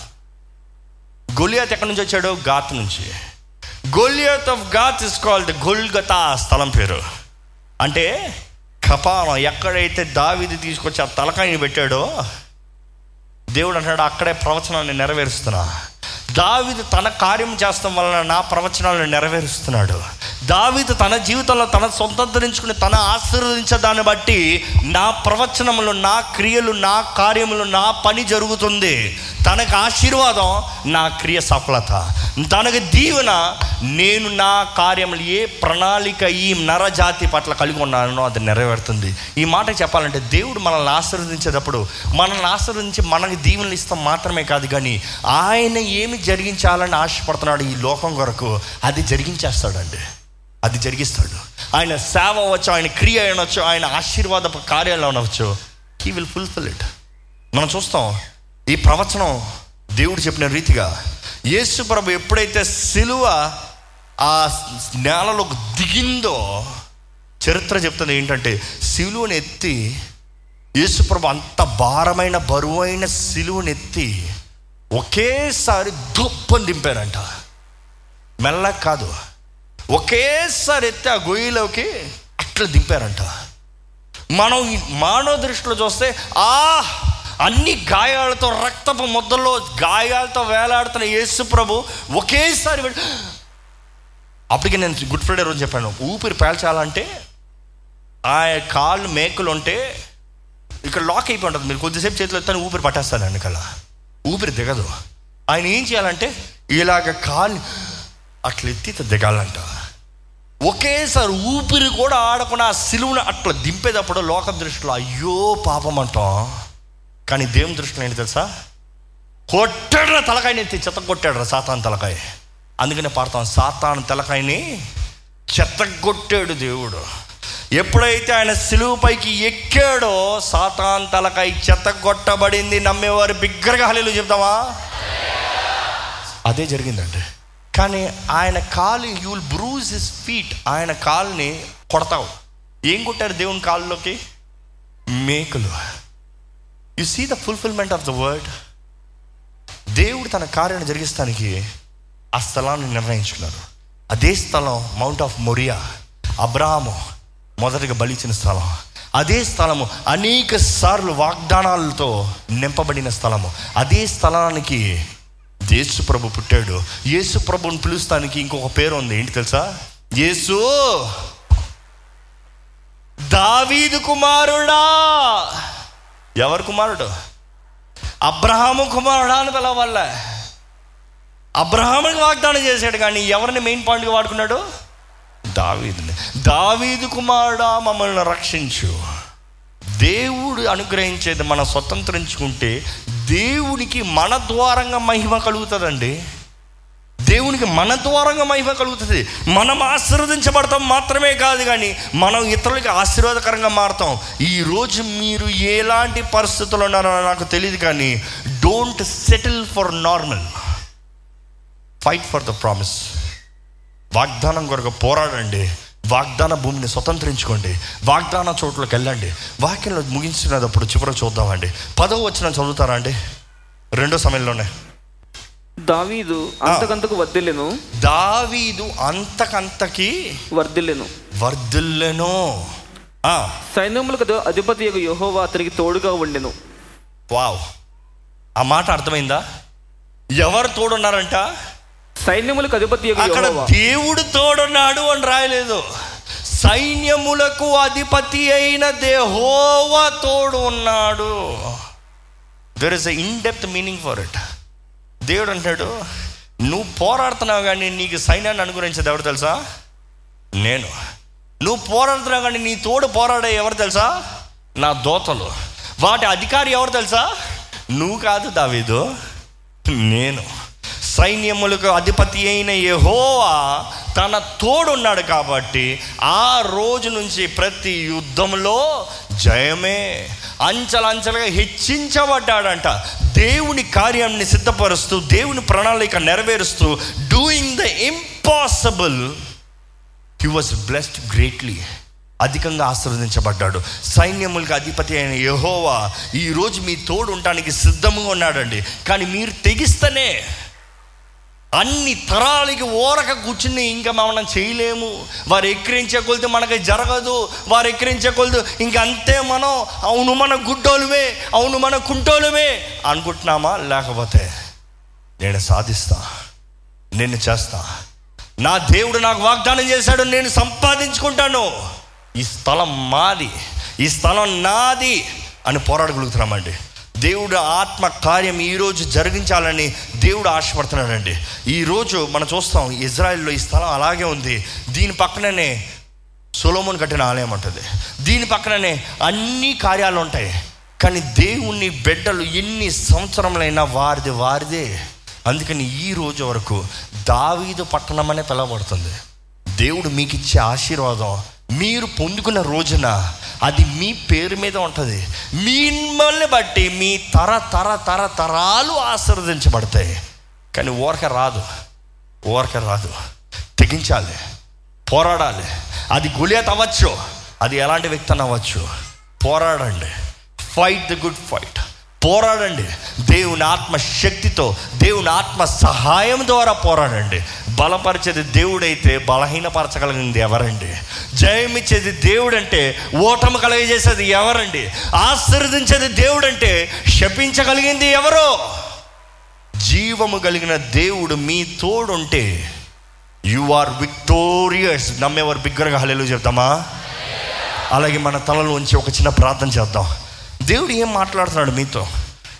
గొలియాత్ ఎక్కడి నుంచి వచ్చాడు? గాత్ నుంచి. Goliath of Gath is called Golgotha స్థలం పేరు. అంటే కపాలం ఎక్కడైతే దావిది తీసుకొచ్చి ఆ తలకాయని పెట్టాడో దేవుడు అంటాడు అక్కడే ప్రవచనాన్ని నెరవేరుస్తున్నా. దావిదు తన కార్యం చేస్తాం వలన నా ప్రవచనాలను నెరవేరుస్తున్నాడు. దావిదు తన జీవితంలో తన సొంతంతరించుకుని తన ఆశీర్వదించే దాన్ని బట్టి నా ప్రవచనములు నా క్రియలు నా కార్యములు నా పని జరుగుతుంది. తనకు ఆశీర్వాదం నా క్రియ సఫలత. తనకు దీవెన నేను నా కార్యములు ఏ ప్రణాళిక ఈ నరజాతి పట్ల కలిగి ఉన్నానో అది నెరవేరుతుంది. ఈ మాట చెప్పాలంటే దేవుడు మనల్ని ఆశీర్వదించేటప్పుడు మనల్ని ఆశీర్వదించి మనకి దీవెనలు ఇస్తాం మాత్రమే కాదు కానీ ఆయన ఏమి జరిగించాలని ఆశపడుతున్నాడు ఈ లోకం కొరకు అది జరిగించేస్తాడండి. అది జరిగిస్తాడు. ఆయన సేవ అవ్వచ్చు ఆయన క్రియ అనవచ్చు ఆయన ఆశీర్వాద కార్యాలు అనవచ్చు హీ విల్ ఫుల్ఫిల్ ఇట్ మనం చూస్తాం. ఈ ప్రవచనం దేవుడు చెప్పిన రీతిగా యేసు ప్రభు ఎప్పుడైతే సిలువ ఆ నేలలోకి దిగిందో చరిత్ర చెప్తుంది ఏంటంటే సిలువను ఎత్తి యేసుప్రభు అంత భారమైన బరువైన సిలువను ఎత్తి ఒకేసారి దుప్పని దింపారంట. మెల్ల కాదు. ఒకేసారి ఎత్తి ఆ గొయ్యిలోకి అట్లా దింపారంట. మనం మానవ దృష్టిలో చూస్తే ఆ అన్ని గాయాలతో రక్తపు ముద్దల్లో గాయాలతో వేలాడుతున్న యేసు ప్రభు ఒకేసారి అప్పటికి నేను గుడ్ ఫ్రైడే రోజు చెప్పాను ఊపిరి పేల్చాలంటే ఆ కాళ్ళు మేకులు ఉంటే ఇక్కడ లాక్ అయిపోయి ఉంటుంది. మీరు కొద్దిసేపు చేతిలో ఎత్తాను ఊపిరి పట్టేస్తాను వెనకాల ఊపిరి దిగదు. ఆయన ఏం చేయాలంటే ఇలాగ కాలు అట్లా ఎత్తి దిగాలంట. ఒకేసారి ఊపిరి కూడా ఆడకుండా ఆ సిలువును అట్లా దింపేటప్పుడు లోక దృష్టిలో అయ్యో పాపం అంటాం కానీ దేవుని దృష్టిలో ఏంటి తెలుసా? కొట్టాడు తలకాయని ఎత్తి చెత్త కొట్టాడు సాతాన్ తలకాయ. అందుకనే పాడతాం సాతాన్ తలకాయని చెత్తగొట్టాడు దేవుడు. ఎప్పుడైతే ఆయన సిలువు పైకి ఎక్కాడో సాతాన్ తలకాయ చెత్తగొట్టబడింది నమ్మేవారు బిగ్గరగా హలీలు చెప్తావా? అదే జరిగిందండి. కానీ ఆయన కాలు you will bruise his feet ఆయన కాలుని కొడతావు. ఏం కొట్టారు దేవుని కాళ్ళలోకి? మేకులు. You see the fulfilment of the word దేవుడు తన కార్యాన్ని జరిగిస్తానికి ఆ స్థలాన్ని నిర్ణయించుకున్నారు అదే స్థలం మౌంట్ ఆఫ్ మొరియా అబ్రాహము మొదటగా బలిచిన స్థలం. అదే స్థలము అనేక సార్లు వాగ్దానాలతో నింపబడిన స్థలము. అదే స్థలానికి యేసు ప్రభు పుట్టాడు. యేసు ప్రభుని పిలుస్తానికి ఇంకొక పేరు ఉంది. ఏంటి తెలుసా? యేసు! దావీదు కుమారుడా! ఎవరు కుమారుడు? అబ్రహాము కుమారుడా అని పిలవల్ల. అబ్రహాముకి వాగ్దానం చేశాడు కానీ ఎవరిని మెయిన్ పాయింట్గా వాడుకున్నాడు? దావీదుని. దావీదు కుమారుడా మమ్మల్ని రక్షించు. దేవుడు అనుగ్రహించేది మనం స్వతంత్రించుకుంటే దేవునికి మన ద్వారంగా మహిమ కలుగుతుందండి. దేవునికి మన ద్వారంగా మహిమ కలుగుతుంది. మనం ఆశీర్వదించబడతాం మాత్రమే కాదు కానీ మనం ఇతరులకి ఆశీర్వాదకరంగా మారుతాం. ఈరోజు మీరు ఎలాంటి పరిస్థితులు ఉన్నారో నాకు తెలియదు కానీ don't settle for normal fight for the promise వాగ్దానం కొరకు పోరాడండి. వాగ్దాన భూమిని స్వతంత్రించుకోండి. వాగ్దాన చోట్లోకి వెళ్ళండి. వాక్యంలో ముగించినప్పుడు చివర చూద్దామండి. పదవ వచ్చిన చదువుతారా అండి? రెండో సమయంలోనే. దావీదు అంతకంతకు వర్ధిల్లెను. దావీదు అంతకంతకి వర్ధిల్లెను. వర్ధిల్లెను. ఆ, సైన్యములకు అధి- అధిపతి యొక్క యెహోవా అతనికి తోడుగా ఉండెను. వావ్. ఆ మాట అర్థమైందా? ఎవరు తోడున్నారంట? సైన్యములకు అధిపతి అక్కడ దేవుడు తోడున్నాడు అని రాయలేదు. సైన్యములకు అధిపతి అయిన దేహోవ తోడు ఉన్నాడు there is in depth meaning for it దేవుడు అంటాడు నువ్వు పోరాడుతున్నావు కానీ నీకు సైన్యాన్ని అనుగ్రహించేది ఎవరు తెలుసా? నేను. నువ్వు పోరాడుతున్నావు కానీ నీ తోడు పోరాడే ఎవరు తెలుసా? నా దోతలు. వాటి అధికారి ఎవరు తెలుసా? నువ్వు కాదు దావీదు నేను. సైన్యములకు అధిపతి అయిన యహోవా తన తోడున్నాడు కాబట్టి ఆ రోజు నుంచి ప్రతి యుద్ధంలో జయమే. అంచలంచలుగా హెచ్చించబడ్డాడంట. దేవుని కార్యాన్ని సిద్ధపరుస్తూ దేవుని ప్రణాళిక నెరవేరుస్తూ doing the impossible he was blessed greatly అధికంగా ఆశీర్వదించబడ్డాడు. సైన్యములకు అధిపతి అయిన యెహోవా ఈరోజు మీ తోడు ఉండటానికి సిద్ధంగా ఉన్నాడండి. కానీ మీరు తెగిస్తేనే అన్ని తరాలకి ఓరక కూర్చుని ఇంకా మనం చేయలేము. వారు ఎక్కిరించే కొలితే మనకి జరగదు. వారు ఎక్కిరించే కొలదు ఇంక అంతే మనం. అవును మన గుడ్డోలువే. అవును మన కుంటోలువే అనుకుంటున్నామా? లేకపోతే నేను సాధిస్తా. నేను చేస్తా. నా దేవుడు నాకు వాగ్దానం చేశాడు. నేను సంపాదించుకుంటాను. ఈ స్థలం మాది. ఈ స్థలం నాది అని పోరాడగలుగుతున్నామండి. దేవుడు ఆత్మ కార్యం ఈరోజు జరిగించాలని దేవుడు ఆశపడుతున్నాడండి. ఈరోజు మనం చూస్తాం ఇజ్రాయెల్లో ఈ స్థలం అలాగే ఉంది. దీని పక్కననే సులోమును కట్టిన ఆలయం ఉంటుంది. దీని పక్కననే అన్ని కార్యాలు ఉంటాయి. కానీ దేవుణ్ణి బిడ్డలు ఎన్ని సంవత్సరములైనా వారిది వారిదే. అందుకని ఈ రోజు వరకు దావీదు పట్టణం అనే పిలవబడుతుంది. దేవుడు మీకు ఇచ్చే ఆశీర్వాదం మీరు పొందుకున్న రోజున అది మీ పేరు మీద ఉంటుంది. మిమ్మల్ని బట్టి మీ తర తర తర తరాలు ఆశీర్వదించబడతాయి. కానీ ఓరక రాదు. ఓరక రాదు. తెగించాలి. పోరాడాలి. అది గుళియత్ అవ్వచ్చు. అది ఎలాంటి వ్యక్తి అని అవ్వచ్చు. పోరాడండి. ఫైట్ ద గుడ్ ఫైట్ పోరాడండి. దేవుని ఆత్మ శక్తితో దేవుని ఆత్మ సహాయం ద్వారా పోరాడండి. బలపరిచేది దేవుడైతే బలహీనపరచగలిగింది ఎవరండి? జయమిచ్చేది దేవుడంటే ఓటమి కలగజేసేది ఎవరండి? ఆశీర్వదించేది దేవుడంటే శపించగలిగింది ఎవరో? జీవము కలిగిన దేవుడు మీ తోడుంటే యు ఆర్ విక్టోరియస్ నమ్మేవారు బిగ్గరగా హలేలు చెప్తామా? అలాగే మన తలలోంచి ఒక చిన్న ప్రార్థన చేద్దాం. దేవుడు ఏం మాట్లాడుతున్నాడు మీతో?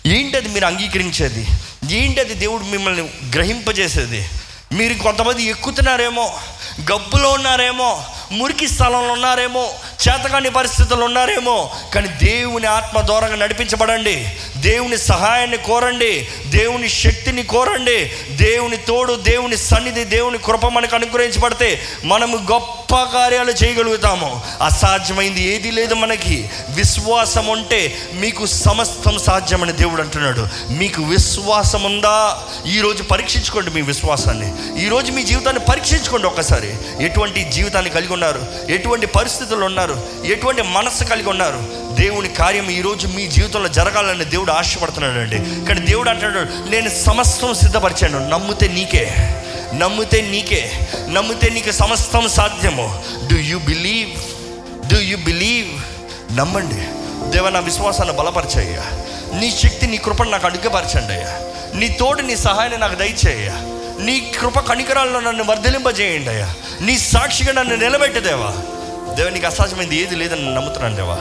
ఏంటది మీరు అంగీకరించేది? ఏంటది దేవుడు మిమ్మల్ని గ్రహింపజేసేది? మీరు కొంతమంది ఎక్కుతున్నారేమో గబ్బులో ఉన్నారేమో మురికి స్థలంలో ఉన్నారేమో చేతకాని పరిస్థితులు ఉన్నారేమో కానీ దేవుని ఆత్మ దూరంగా నడిపించబడండి. దేవుని సహాయాన్ని కోరండి. దేవుని శక్తిని కోరండి. దేవుని తోడు దేవుని సన్నిధి దేవుని కృప మనకు అనుగ్రహించబడితే మనము గొప్ప కార్యాలు చేయగలుగుతాము. అసాధ్యమైంది ఏది లేదు మనకి. విశ్వాసం ఉంటే మీకు సమస్తం సాధ్యమని దేవుడు అంటున్నాడు. మీకు విశ్వాసం ఉందా? ఈరోజు పరీక్షించుకోండి మీ విశ్వాసాన్ని. ఈరోజు మీ జీవితాన్ని పరీక్షించుకోండి ఒక్కసారి. ఎటువంటి జీవితాన్ని కలిగి ఉన్నారు? ఎటువంటి పరిస్థితులు ఉన్నారు? ఎటువంటి మనస్సు కలిగి ఉన్నారు? దేవుని కార్యం ఈరోజు మీ జీవితంలో జరగాలని దేవుడు ఆశపడుతున్నాడు అండి కానీ దేవుడు అంటున్నాడు నేను సమస్తం సిద్ధపరిచాను. నమ్మితే నీకే. నమ్మితే నీకే. నమ్మితే నీకు సమస్తం సాధ్యము. Do you believe do you believe నమ్మండి. దేవ నా విశ్వాసాన్ని బలపరిచయ్యా. నీ శక్తి నీ కృపను నాకు అడుగుపరచండి అయ్యా. నీ తోడు నీ సహాయాన్ని నాకు దయచేయ్యా. నీ కృప కణికరాల్లో నన్ను వర్ధలింపజేయండి అయ్యా. నీ సాక్షిగా నన్ను నిలబెట్టదేవా దేవ నీకు అసాధ్యమైంది ఏది లేదని నమ్ముతున్నాను దేవా.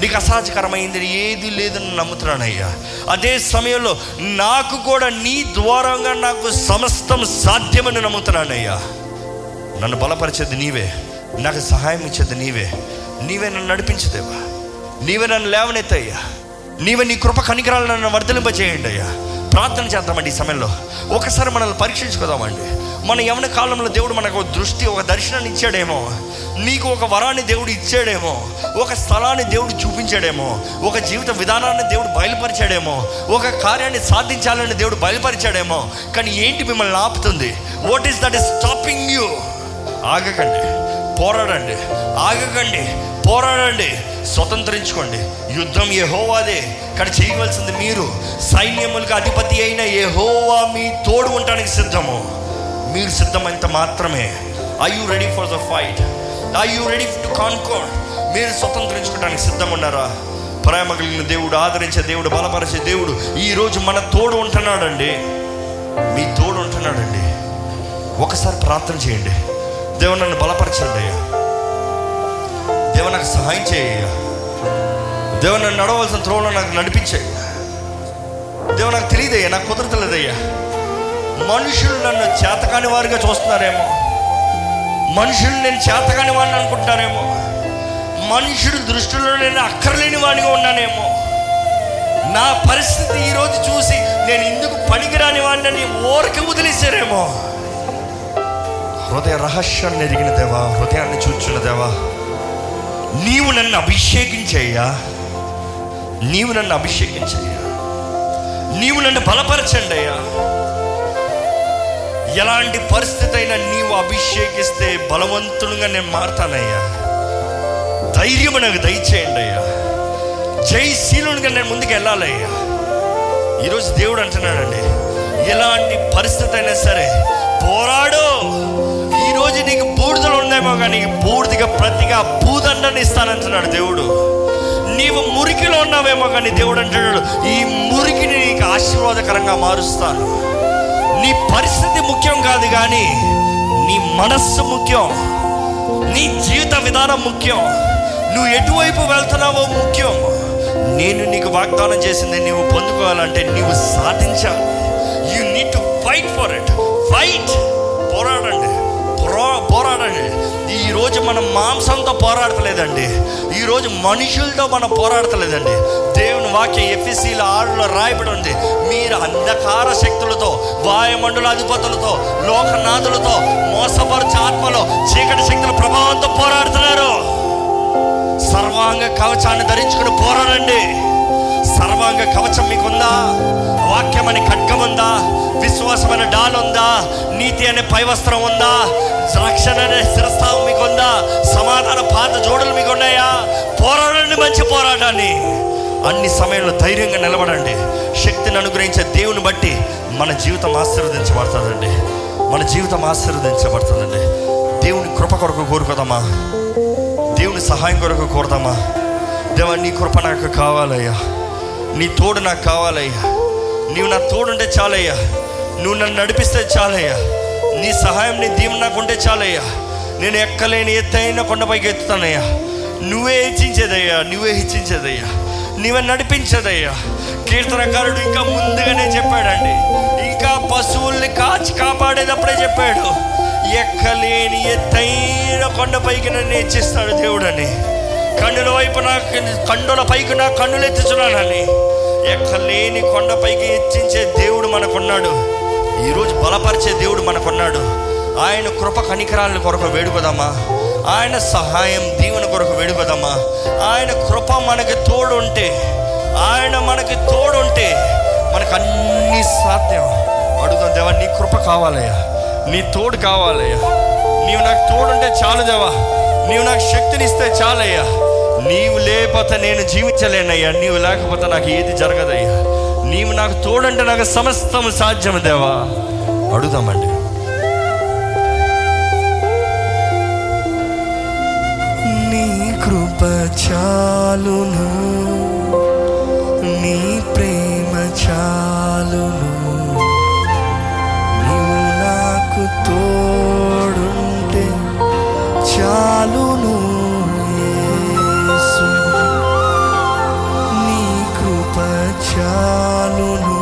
నీకు అసాధ్యకరమైంది ఏది లేదని నమ్ముతున్నాను అయ్యా. అదే సమయంలో నాకు కూడా నీ ద్వారంగా నాకు సమస్తం సాధ్యమని నమ్ముతున్నాను అయ్యా. నన్ను బలపరిచేది నీవే. నాకు సహాయం ఇచ్చేది నీవే. నీవే నన్ను నడిపించదేవా నీవే నన్ను లేవనెత్తయ్యా నీవే నీ కృప కనికరాలు నన్ను వర్ధలింపజేయండి అయ్యా. ప్రార్థన చేద్దామండి ఈ సమయంలో. ఒకసారి మనల్ని పరీక్షించుకోదామండి. మన యవన కాలంలో దేవుడు మనకు ఒక దృష్టి ఒక దర్శనాన్ని ఇచ్చాడేమో. నీకు ఒక వరాన్ని దేవుడు ఇచ్చాడేమో. ఒక స్థలాన్ని దేవుడు చూపించాడేమో. ఒక జీవిత విధానాన్ని దేవుడు బయలుపరిచాడేమో. ఒక కార్యాన్ని సాధించాలని దేవుడు బయలుపరిచాడేమో. కానీ ఏంటి మిమ్మల్ని ఆపుతుంది? What is that is stopping you ఆగకండి. పోరాడండి. ఆగకండి. పోరాడండి. స్వతంత్రించుకోండి. యుద్ధం యెహోవాదే. ఇక్కడ చేయవలసింది మీరు. సైన్యములకు అధిపతి అయిన యెహోవా మీ తోడు ఉండడానికి సిద్ధము. మీరు సిద్ధమైనంత మాత్రమే. Are you ready for the fight are you ready to conquer మీరు స్వతంత్రించుకోవడానికి సిద్ధం ఉన్నారా ప్రేమ కలిగిన దేవుడు ఆదరించే దేవుడు బలపరిచే దేవుడు ఈరోజు మన తోడు ఉంటున్నాడండి. మీ తోడు ఉంటున్నాడండి. ఒకసారి ప్రార్థన చేయండి. దేవుడు నన్ను బలపరచండి అయ్యా. దేవ నాకు సహాయం చేయ దేవ నన్ను నడవలసిన త్రోవలో నాకు నడిపించాయి. దేవ నాకు తెలియదయ్యా నాకు కుదరతలేదయ్యా మనుషులు నన్ను చేతకాని వారిగా చూస్తున్నారేమో. మనుషులు నేను చేతకాని వాడిని అనుకుంటారేమో మనుషుల దృష్టిలో నేను అక్కర్లేని వాడిగా ఉన్నానేమో. నా పరిస్థితి ఈరోజు చూసి నేను ఇందుకు పనికిరాని వాడిని ఓరకి వదిలేశారేమో. హృదయ రహస్యాన్ని ఎరిగిన దేవా హృదయాన్ని చూచున్న దేవా నీవు నన్ను అభిషేకించయ్యా. నీవు నన్ను అభిషేకించయ్యా. నీవు నన్ను బలపరచండి అయ్యా ఎలాంటి పరిస్థితి అయినా నీవు అభిషేకిస్తే బలవంతులుగా నేను మారుతానయ్యా. ధైర్యం నాకు దయచేయండి అయ్యా. జయశీలునిగా నేను ముందుకు వెళ్ళాలయ్యా. ఈరోజు దేవుడు అంటున్నాడండి ఎలాంటి పరిస్థితి అయినా సరే పోరాడు. ఈరోజు నీకు బూడిదలు ఉన్నాయేమో కానీ బూడిదిగా ప్రతిగా భూదండని ఇస్తానంటున్నాడు దేవుడు. నీవు మురికిలో ఉన్నావేమో కానీ దేవుడు అంటున్నాడు ఈ మురికిని నీకు ఆశీర్వాదకరంగా మారుస్తాను. నీ పరిస్థితి ముఖ్యం కాదు కానీ నీ మనస్సు ముఖ్యం నీ జీవిత విధానం ముఖ్యం. నువ్వు ఎటువైపు వెళ్తున్నావో ముఖ్యం. నేను నీకు వాగ్దానం చేసింది నీవు పొందుకోవాలంటే నీవు సాధించాలి. You need to fight for it fight పోరాడండి. పోరాడండి. ఈరోజు మనం మాంసంతో పోరాడతలేదండి. ఈరోజు మనుషులతో మనం పోరాడతలేదండి. వాక్యం ఎఫ్ఎస్సీల ఆరులో రాయబడి ఉంది. మీరు అంధకార శక్తులతో వాయుమండల అధిపతులతో లోకనాథులతో మోసపరచు ఆత్మలో చీకటి శక్తుల ప్రభావంతో పోరాడుతున్నారు. సర్వాంగ కవచాన్ని ధరించుకుని పోరాడండి. సర్వాంగ కవచం మీకుందా? వాక్యం అనే ఖడ్గం ఉందా? విశ్వాసమైన డాల్ ఉందా? నీతి అనే పైవస్త్రం ఉందా? రక్షణ అనే శిరస్థావం మీకుందా? సమాధాన పాత జోడులు మీకున్నాయా? పోరాడండి మంచి పోరాటాన్ని. అన్ని సమయంలో ధైర్యంగా నిలబడండి. శక్తిని అనుగ్రహించే దేవుని బట్టి మన జీవితం ఆశీర్వదించబడుతుందండి. మన జీవితం ఆశీర్వదించబడుతుందండి. దేవుని కృప కొరకు కోరుకోదామా? దేవుని సహాయం కొరకు కోరదామా? దేవా నీ కృప నాకు కావాలయ్యా. నీ తోడు నాకు కావాలయ్యా. నీవు నా తోడుంటే చాలయ్యా. నువ్వు నన్ను నడిపిస్తే చాలయ్యా. నీ సహాయం నీ దీవెన నాకు ఉంటే చాలయ్యా. నేను ఎక్కలేని ఎత్తైన కొండపైకి ఎత్తుతానయ్యా. నువ్వే హెచ్చించేదయ్యా. నువ్వే హెచ్చించేదయ్యా. నీవే నడిపించేదయ్యా. కీర్తనకారుడు ఇంకా ముందుగానే చెప్పాడండి. ఇంకా పశువుల్ని కాచి కాపాడేటప్పుడే చెప్పాడు. ఎక్కలేని ఎత్తైన కొండపైకి నన్ను హెచ్చిస్తాడు దేవుడని. కన్నుల వైపు నా కండుల పైకి నా కన్నులు ఎత్తుచున్నానని. ఎక్కలేని కొండపైకి హెచ్చించే దేవుడు మనకున్నాడు. ఈరోజు బలపరిచే దేవుడు మనకున్నాడు. ఆయన కృప కనికరాలను కొరకు వేడుకోదామా? ఆయన సహాయం దీవెన కొరకు వేడుకోదామా ఆయన కృప మనకి తోడుంటే ఆయన మనకి తోడుంటే మనకు అన్ని సాధ్యం. అడుగుదాం దేవా నీ కృప కావాలయ్యా. నీ తోడు కావాలయ్యా. నీవు నాకు తోడుంటే చాలు దేవా. నీవు నాకు శక్తినిస్తే చాలయ్యా. నీవు లేకపోతే నేను జీవించలేనయ్యా. నీవు లేకపోతే నాకు ఏది జరగదయ్యా. నీవు నాకు తోడంటే నాకు సమస్తం సాధ్యం దేవా. అడుగుదామండి. చాలును నీ ప్రేమ చాలును నీవు నాకు తోడుంటే చాలును నీ కృప చాలును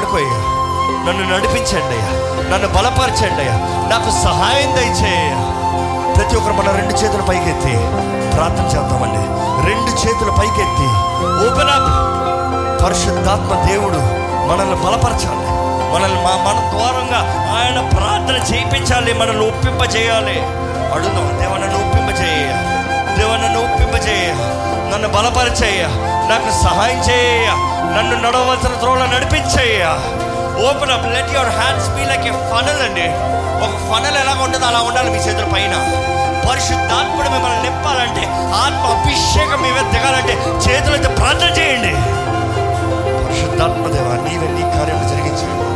వాడుకోయ్యా నన్ను నడిపించండి అయ్యా. నన్ను బలపరచండి అయ్యా. నాకు సహాయం దయచేయ ప్రతి ఒక్కరు మన రెండు చేతుల పైకెత్తి ప్రార్థన చేద్దామండి. రెండు చేతుల పైకెత్తి ఓపెన్ అప్. పరిశుద్ధాత్మ దేవుడు మనల్ని బలపరచాలి. మనల్ని మా మన ద్వారంగా ఆయన ప్రార్థన చేయించాలి. మనల్ని ఒప్పింప చేయాలి అడుగుదాం దేవ నన్ను ఒప్పింప చేయ దేవ నన్ను చేయ నన్ను బలపరిచేయ నాకు సహాయం చేయ నన్ను నడవలసిన త్రోల నడిపించయ్యా. Open up let your hands be like a funnel అండి. ఒక ఫనల్ ఎలా ఉంటుందో అలా ఉండాలి మీ చేతుల పైన. పరిశుద్ధాత్ముడు మిమ్మల్ని నింపాలంటే ఆత్మ అభిషేకం మీ మీద దిగాలంటే చేతులైతే ప్రార్థన చేయండి. పరిశుద్ధాత్మ దేవా నీవే నీ కార్యం జరిగించండి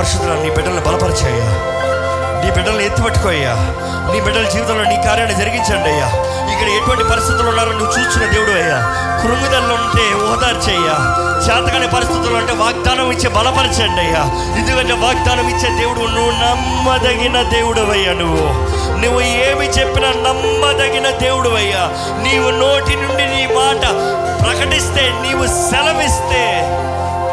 పరిశుద్ధుల నీ బిడ్డలను బలపరిచాయ్యా నీ బిడ్డలను ఎత్తిపట్టుకోయ్యా నీ బిడ్డల జీవితంలో నీ కార్యాన్ని జరిగించండి అయ్యా. ఇక్కడ ఎటువంటి పరిస్థితులు ఉన్నారో నువ్వు చూసిన దేవుడు అయ్యా. కృంగుదల్లో ఉంటే ఓదార్చయ్యా చేతకాని పరిస్థితులు ఉంటే వాగ్దానం ఇచ్చే బలపరచండి అయ్యా. ఎందుకంటే వాగ్దానం ఇచ్చే దేవుడు నువ్వు నమ్మదగిన దేవుడు అయ్యా నువ్వు. నువ్వు ఏమి చెప్పినా నమ్మదగిన దేవుడు అయ్యా. నీవు నోటి నుండి నీ మాట ప్రకటిస్తే నీవు సెలవిస్తే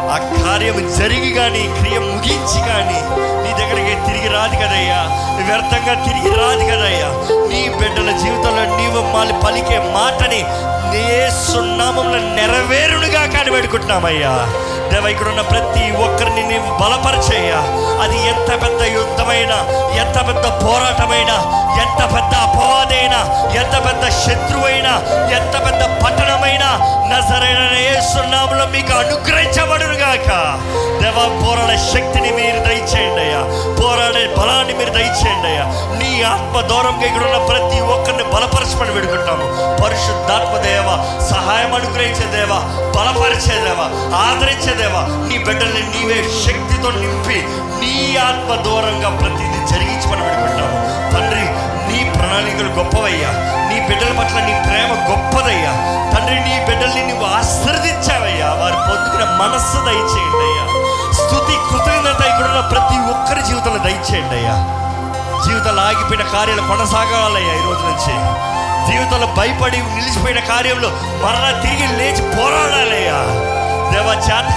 ఆ కార్యం జరిగి కానీ క్రియ ముగించి కానీ నీ దగ్గరికి తిరిగి రాదు కదయ్యా. వ్యర్థంగా తిరిగి రాదు కదయ్యా. నీ బిడ్డల జీవితంలో నీవు మళ్ళీ పలికే మాటని నీ సున్నామంలో నెరవేరునుగా కానీ పెడుకుంటున్నామయ్యా దేవ ఇక్కడ ఉన్న ప్రతి ప్రతి ఒక్కరిని నీవు బలపరిచేయ్యా. అది ఎంత పెద్ద యుద్ధమైనా ఎంత పెద్ద పోరాటమైనా ఎంత పెద్ద అపవాదైనా ఎంత పెద్ద శత్రువైనా ఎంత పెద్ద పట్టణమైనా నజరైన సున్నాములో మీకు అనుగ్రహించబడును గాక దేవ పోరాడే శక్తిని మీరు దయచేయండి అయ్యా. పోరాడే బలాన్ని మీరు దయచేయండి అయ్యా. నీ ఆత్మ దూరంగా ఇక్కడ ఉన్న ప్రతి ఒక్కరిని బలపరచమని పెడుకుంటాము పరిశుద్ధాత్మ దేవ సహాయం అనుగ్రహించే దేవ బలపరిచే దేవ ఆదరించే దేవ నీ బిడ్డల్ని నీవే శక్తితో నింపి నీ ఆత్మ దూరంగా ప్రతిదీ జరిగించమని పెడుకుంటాము తండ్రి నీ ప్రణాళికలు గొప్పవయ్యా. నీ బిడ్డల పట్ల నీ ప్రేమ గొప్పదయ్యా. తండ్రి నీ బిడ్డల్ని నువ్వు ఆశ్రదించావయ్యా వారు పొందుకున్న మనస్సు దయచేయండి అయ్యా. స్థుతి కృతజ్ఞత ఇక్కడున్న ప్రతి ఒక్కరి జీవితంలో దయచేయండి అయ్యా. జీవితంలో ఆగిపోయిన కార్యాలు కొనసాగాలయ్యా ఈ రోజు నుంచి. జీవితంలో భయపడి నిలిచిపోయిన కార్యంలో మరలా తిరిగి లేచి పోరాడాలయ్యా. దేవా చేత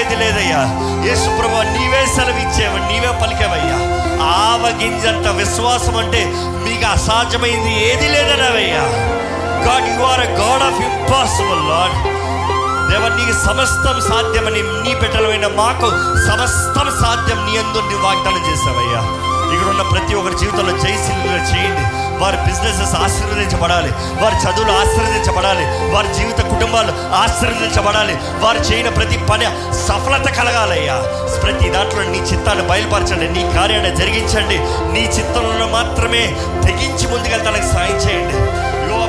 ఏది లేదయ్యా. యేసు ప్రభు నీవే సెలవిచ్చేవా నీవే పలికేవయ్యా. ఆవగింజంత విశ్వాసం అంటే మీకు అసాధ్యమైంది ఏది లేదనవయ్యా God you are a God of impossible Lord దేవ నీకు సమస్తం సాధ్యమని నీ బిడ్డలమైన మాకు సమస్తం సాధ్యం నీ అందు వాగ్దానం చేసావయ్యా ఇక్కడ ఉన్న ప్రతి ఒక్కరి జీవితంలో జయశీలుగా చేయండి. వారి బిజినెసెస్ ఆశీర్వదించబడాలి. వారి చదువులు ఆశీర్వదించబడాలి. వారి జీవిత కుటుంబాలు ఆశీర్వదించబడాలి. వారు చేయని ప్రతి పని సఫలత కలగాలయ్యా. ప్రతి దాంట్లో నీ చిత్తాన్ని బయలుపరచండి. నీ కార్యాన్ని జరిగించండి. నీ చిత్తంలో మాత్రమే తెగించి ముందుకెళ్తానికి సాయం చేయండి.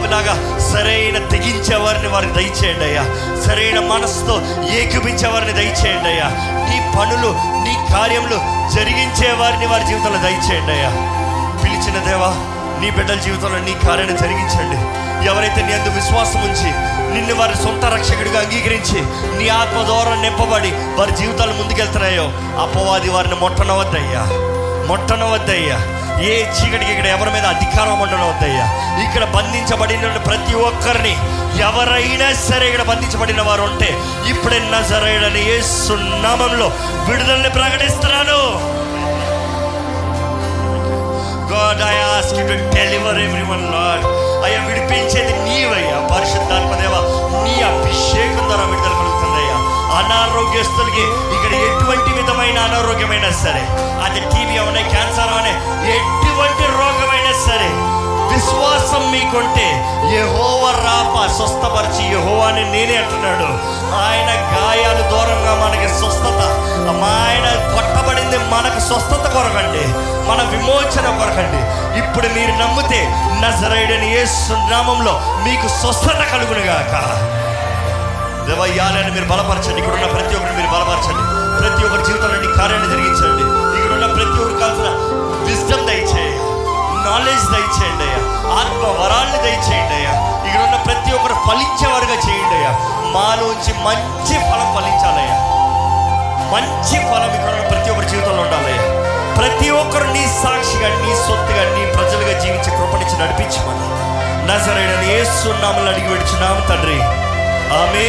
లాగా సరైన తెగించే వారిని వారికి దయచేయండి అయ్యా. సరైన మనసుతో ఏకపించే వారిని దయచేయండి అయ్యా. నీ పనులు నీ కార్యములు జరిగించే వారిని వారి జీవితంలో దయచేయండి అయ్యా. పిలిచిన దేవా నీ బిడ్డల జీవితంలో నీ కార్యాన్ని జరిగించండి. ఎవరైతే నీ అందు విశ్వాసం ఉంచి నిన్ను వారి సొంత రక్షకుడిగా అంగీకరించి నీ ఆత్మ ద్వారా నింపబడి వారి జీవితాలు ముందుకెళ్తున్నాయో అపవాది వారిని మొట్టనవద్దయ్యా. మొట్టనవద్దయ్యా. ఏ చీకటికి ఇక్కడ ఎవరి మీద అధికారం ఉండనవద్దయ్యా. ఇక్కడ బంధించబడిన ప్రతి ఒక్కరిని ఎవరైనా సరే ఇక్కడ బంధించబడిన వారు ఉంటే ఇప్పుడే నజరైడని ఏ సున్నామంలో విడుదలని ప్రకటిస్తున్నాను. Lord I ask you to deliver everyone Lord అయ్యా విడిపించేది నీవయ్యా. పరిశుద్ధాత్మదేవ నీ అభిషేకం ద్వారా విడుదల కలుగుతుందయ్యా. అనారోగ్యస్తులకి ఇక్కడ ఎటువంటి విధమైన అనారోగ్యమైనా సరే అది టీవీ అవనే క్యాన్సర్ అవనే ఎటువంటి రోగమైనా సరే విశ్వాసం మీకుంటే యహోవ రాప స్వస్థపరిచి యహోవాని నేనే అంటున్నాడు. ఆయన గాయాలు దూరంగా మనకి స్వస్థత. మా ఆయన కొట్టబడింది మనకు స్వస్థత కొరకండి. మన విమోచన కొరకండి. ఇప్పుడు మీరు నమ్మితే నజరైడని ఏ సున్నామంలో మీకు స్వస్థత కలుగునుగాక. దేవయ్యాలని మీరు బలపరచండి. ఇక్కడున్న ప్రతి ఒక్కరిని మీరు బలపరచండి. ప్రతి ఒక్కరి జీవితంలో కార్యాన్ని జరిగించండి. ఇక్కడున్న ప్రతి ఒక్కరు కావాల్సిన విజ్డమ్ దయచేయండి. నాలెడ్జ్ దయచేయండి అయ్యా. ఆత్మ వరాల్ని దయచేయండి అయ్యా. ఇక్కడ ఉన్న ప్రతి ఒక్కరు ఫలించేవారుగా చేయండి అయ్యా. మాలోంచి మంచి ఫలం ఫలించాలయ్యా మంచి ఫలం ఇక్కడ ఉన్న ప్రతి ఒక్కరి జీవితంలో ఉండాలయ్యా ప్రతి ఒక్కరు నీ సాక్షిగా నీ సొత్తుగా నీ ప్రజలుగా జీవించే కృపణించి నడిపించమని. నజరైన సున్నాములు అడిగి విడిచున్నాము తండ్రి. ఆమె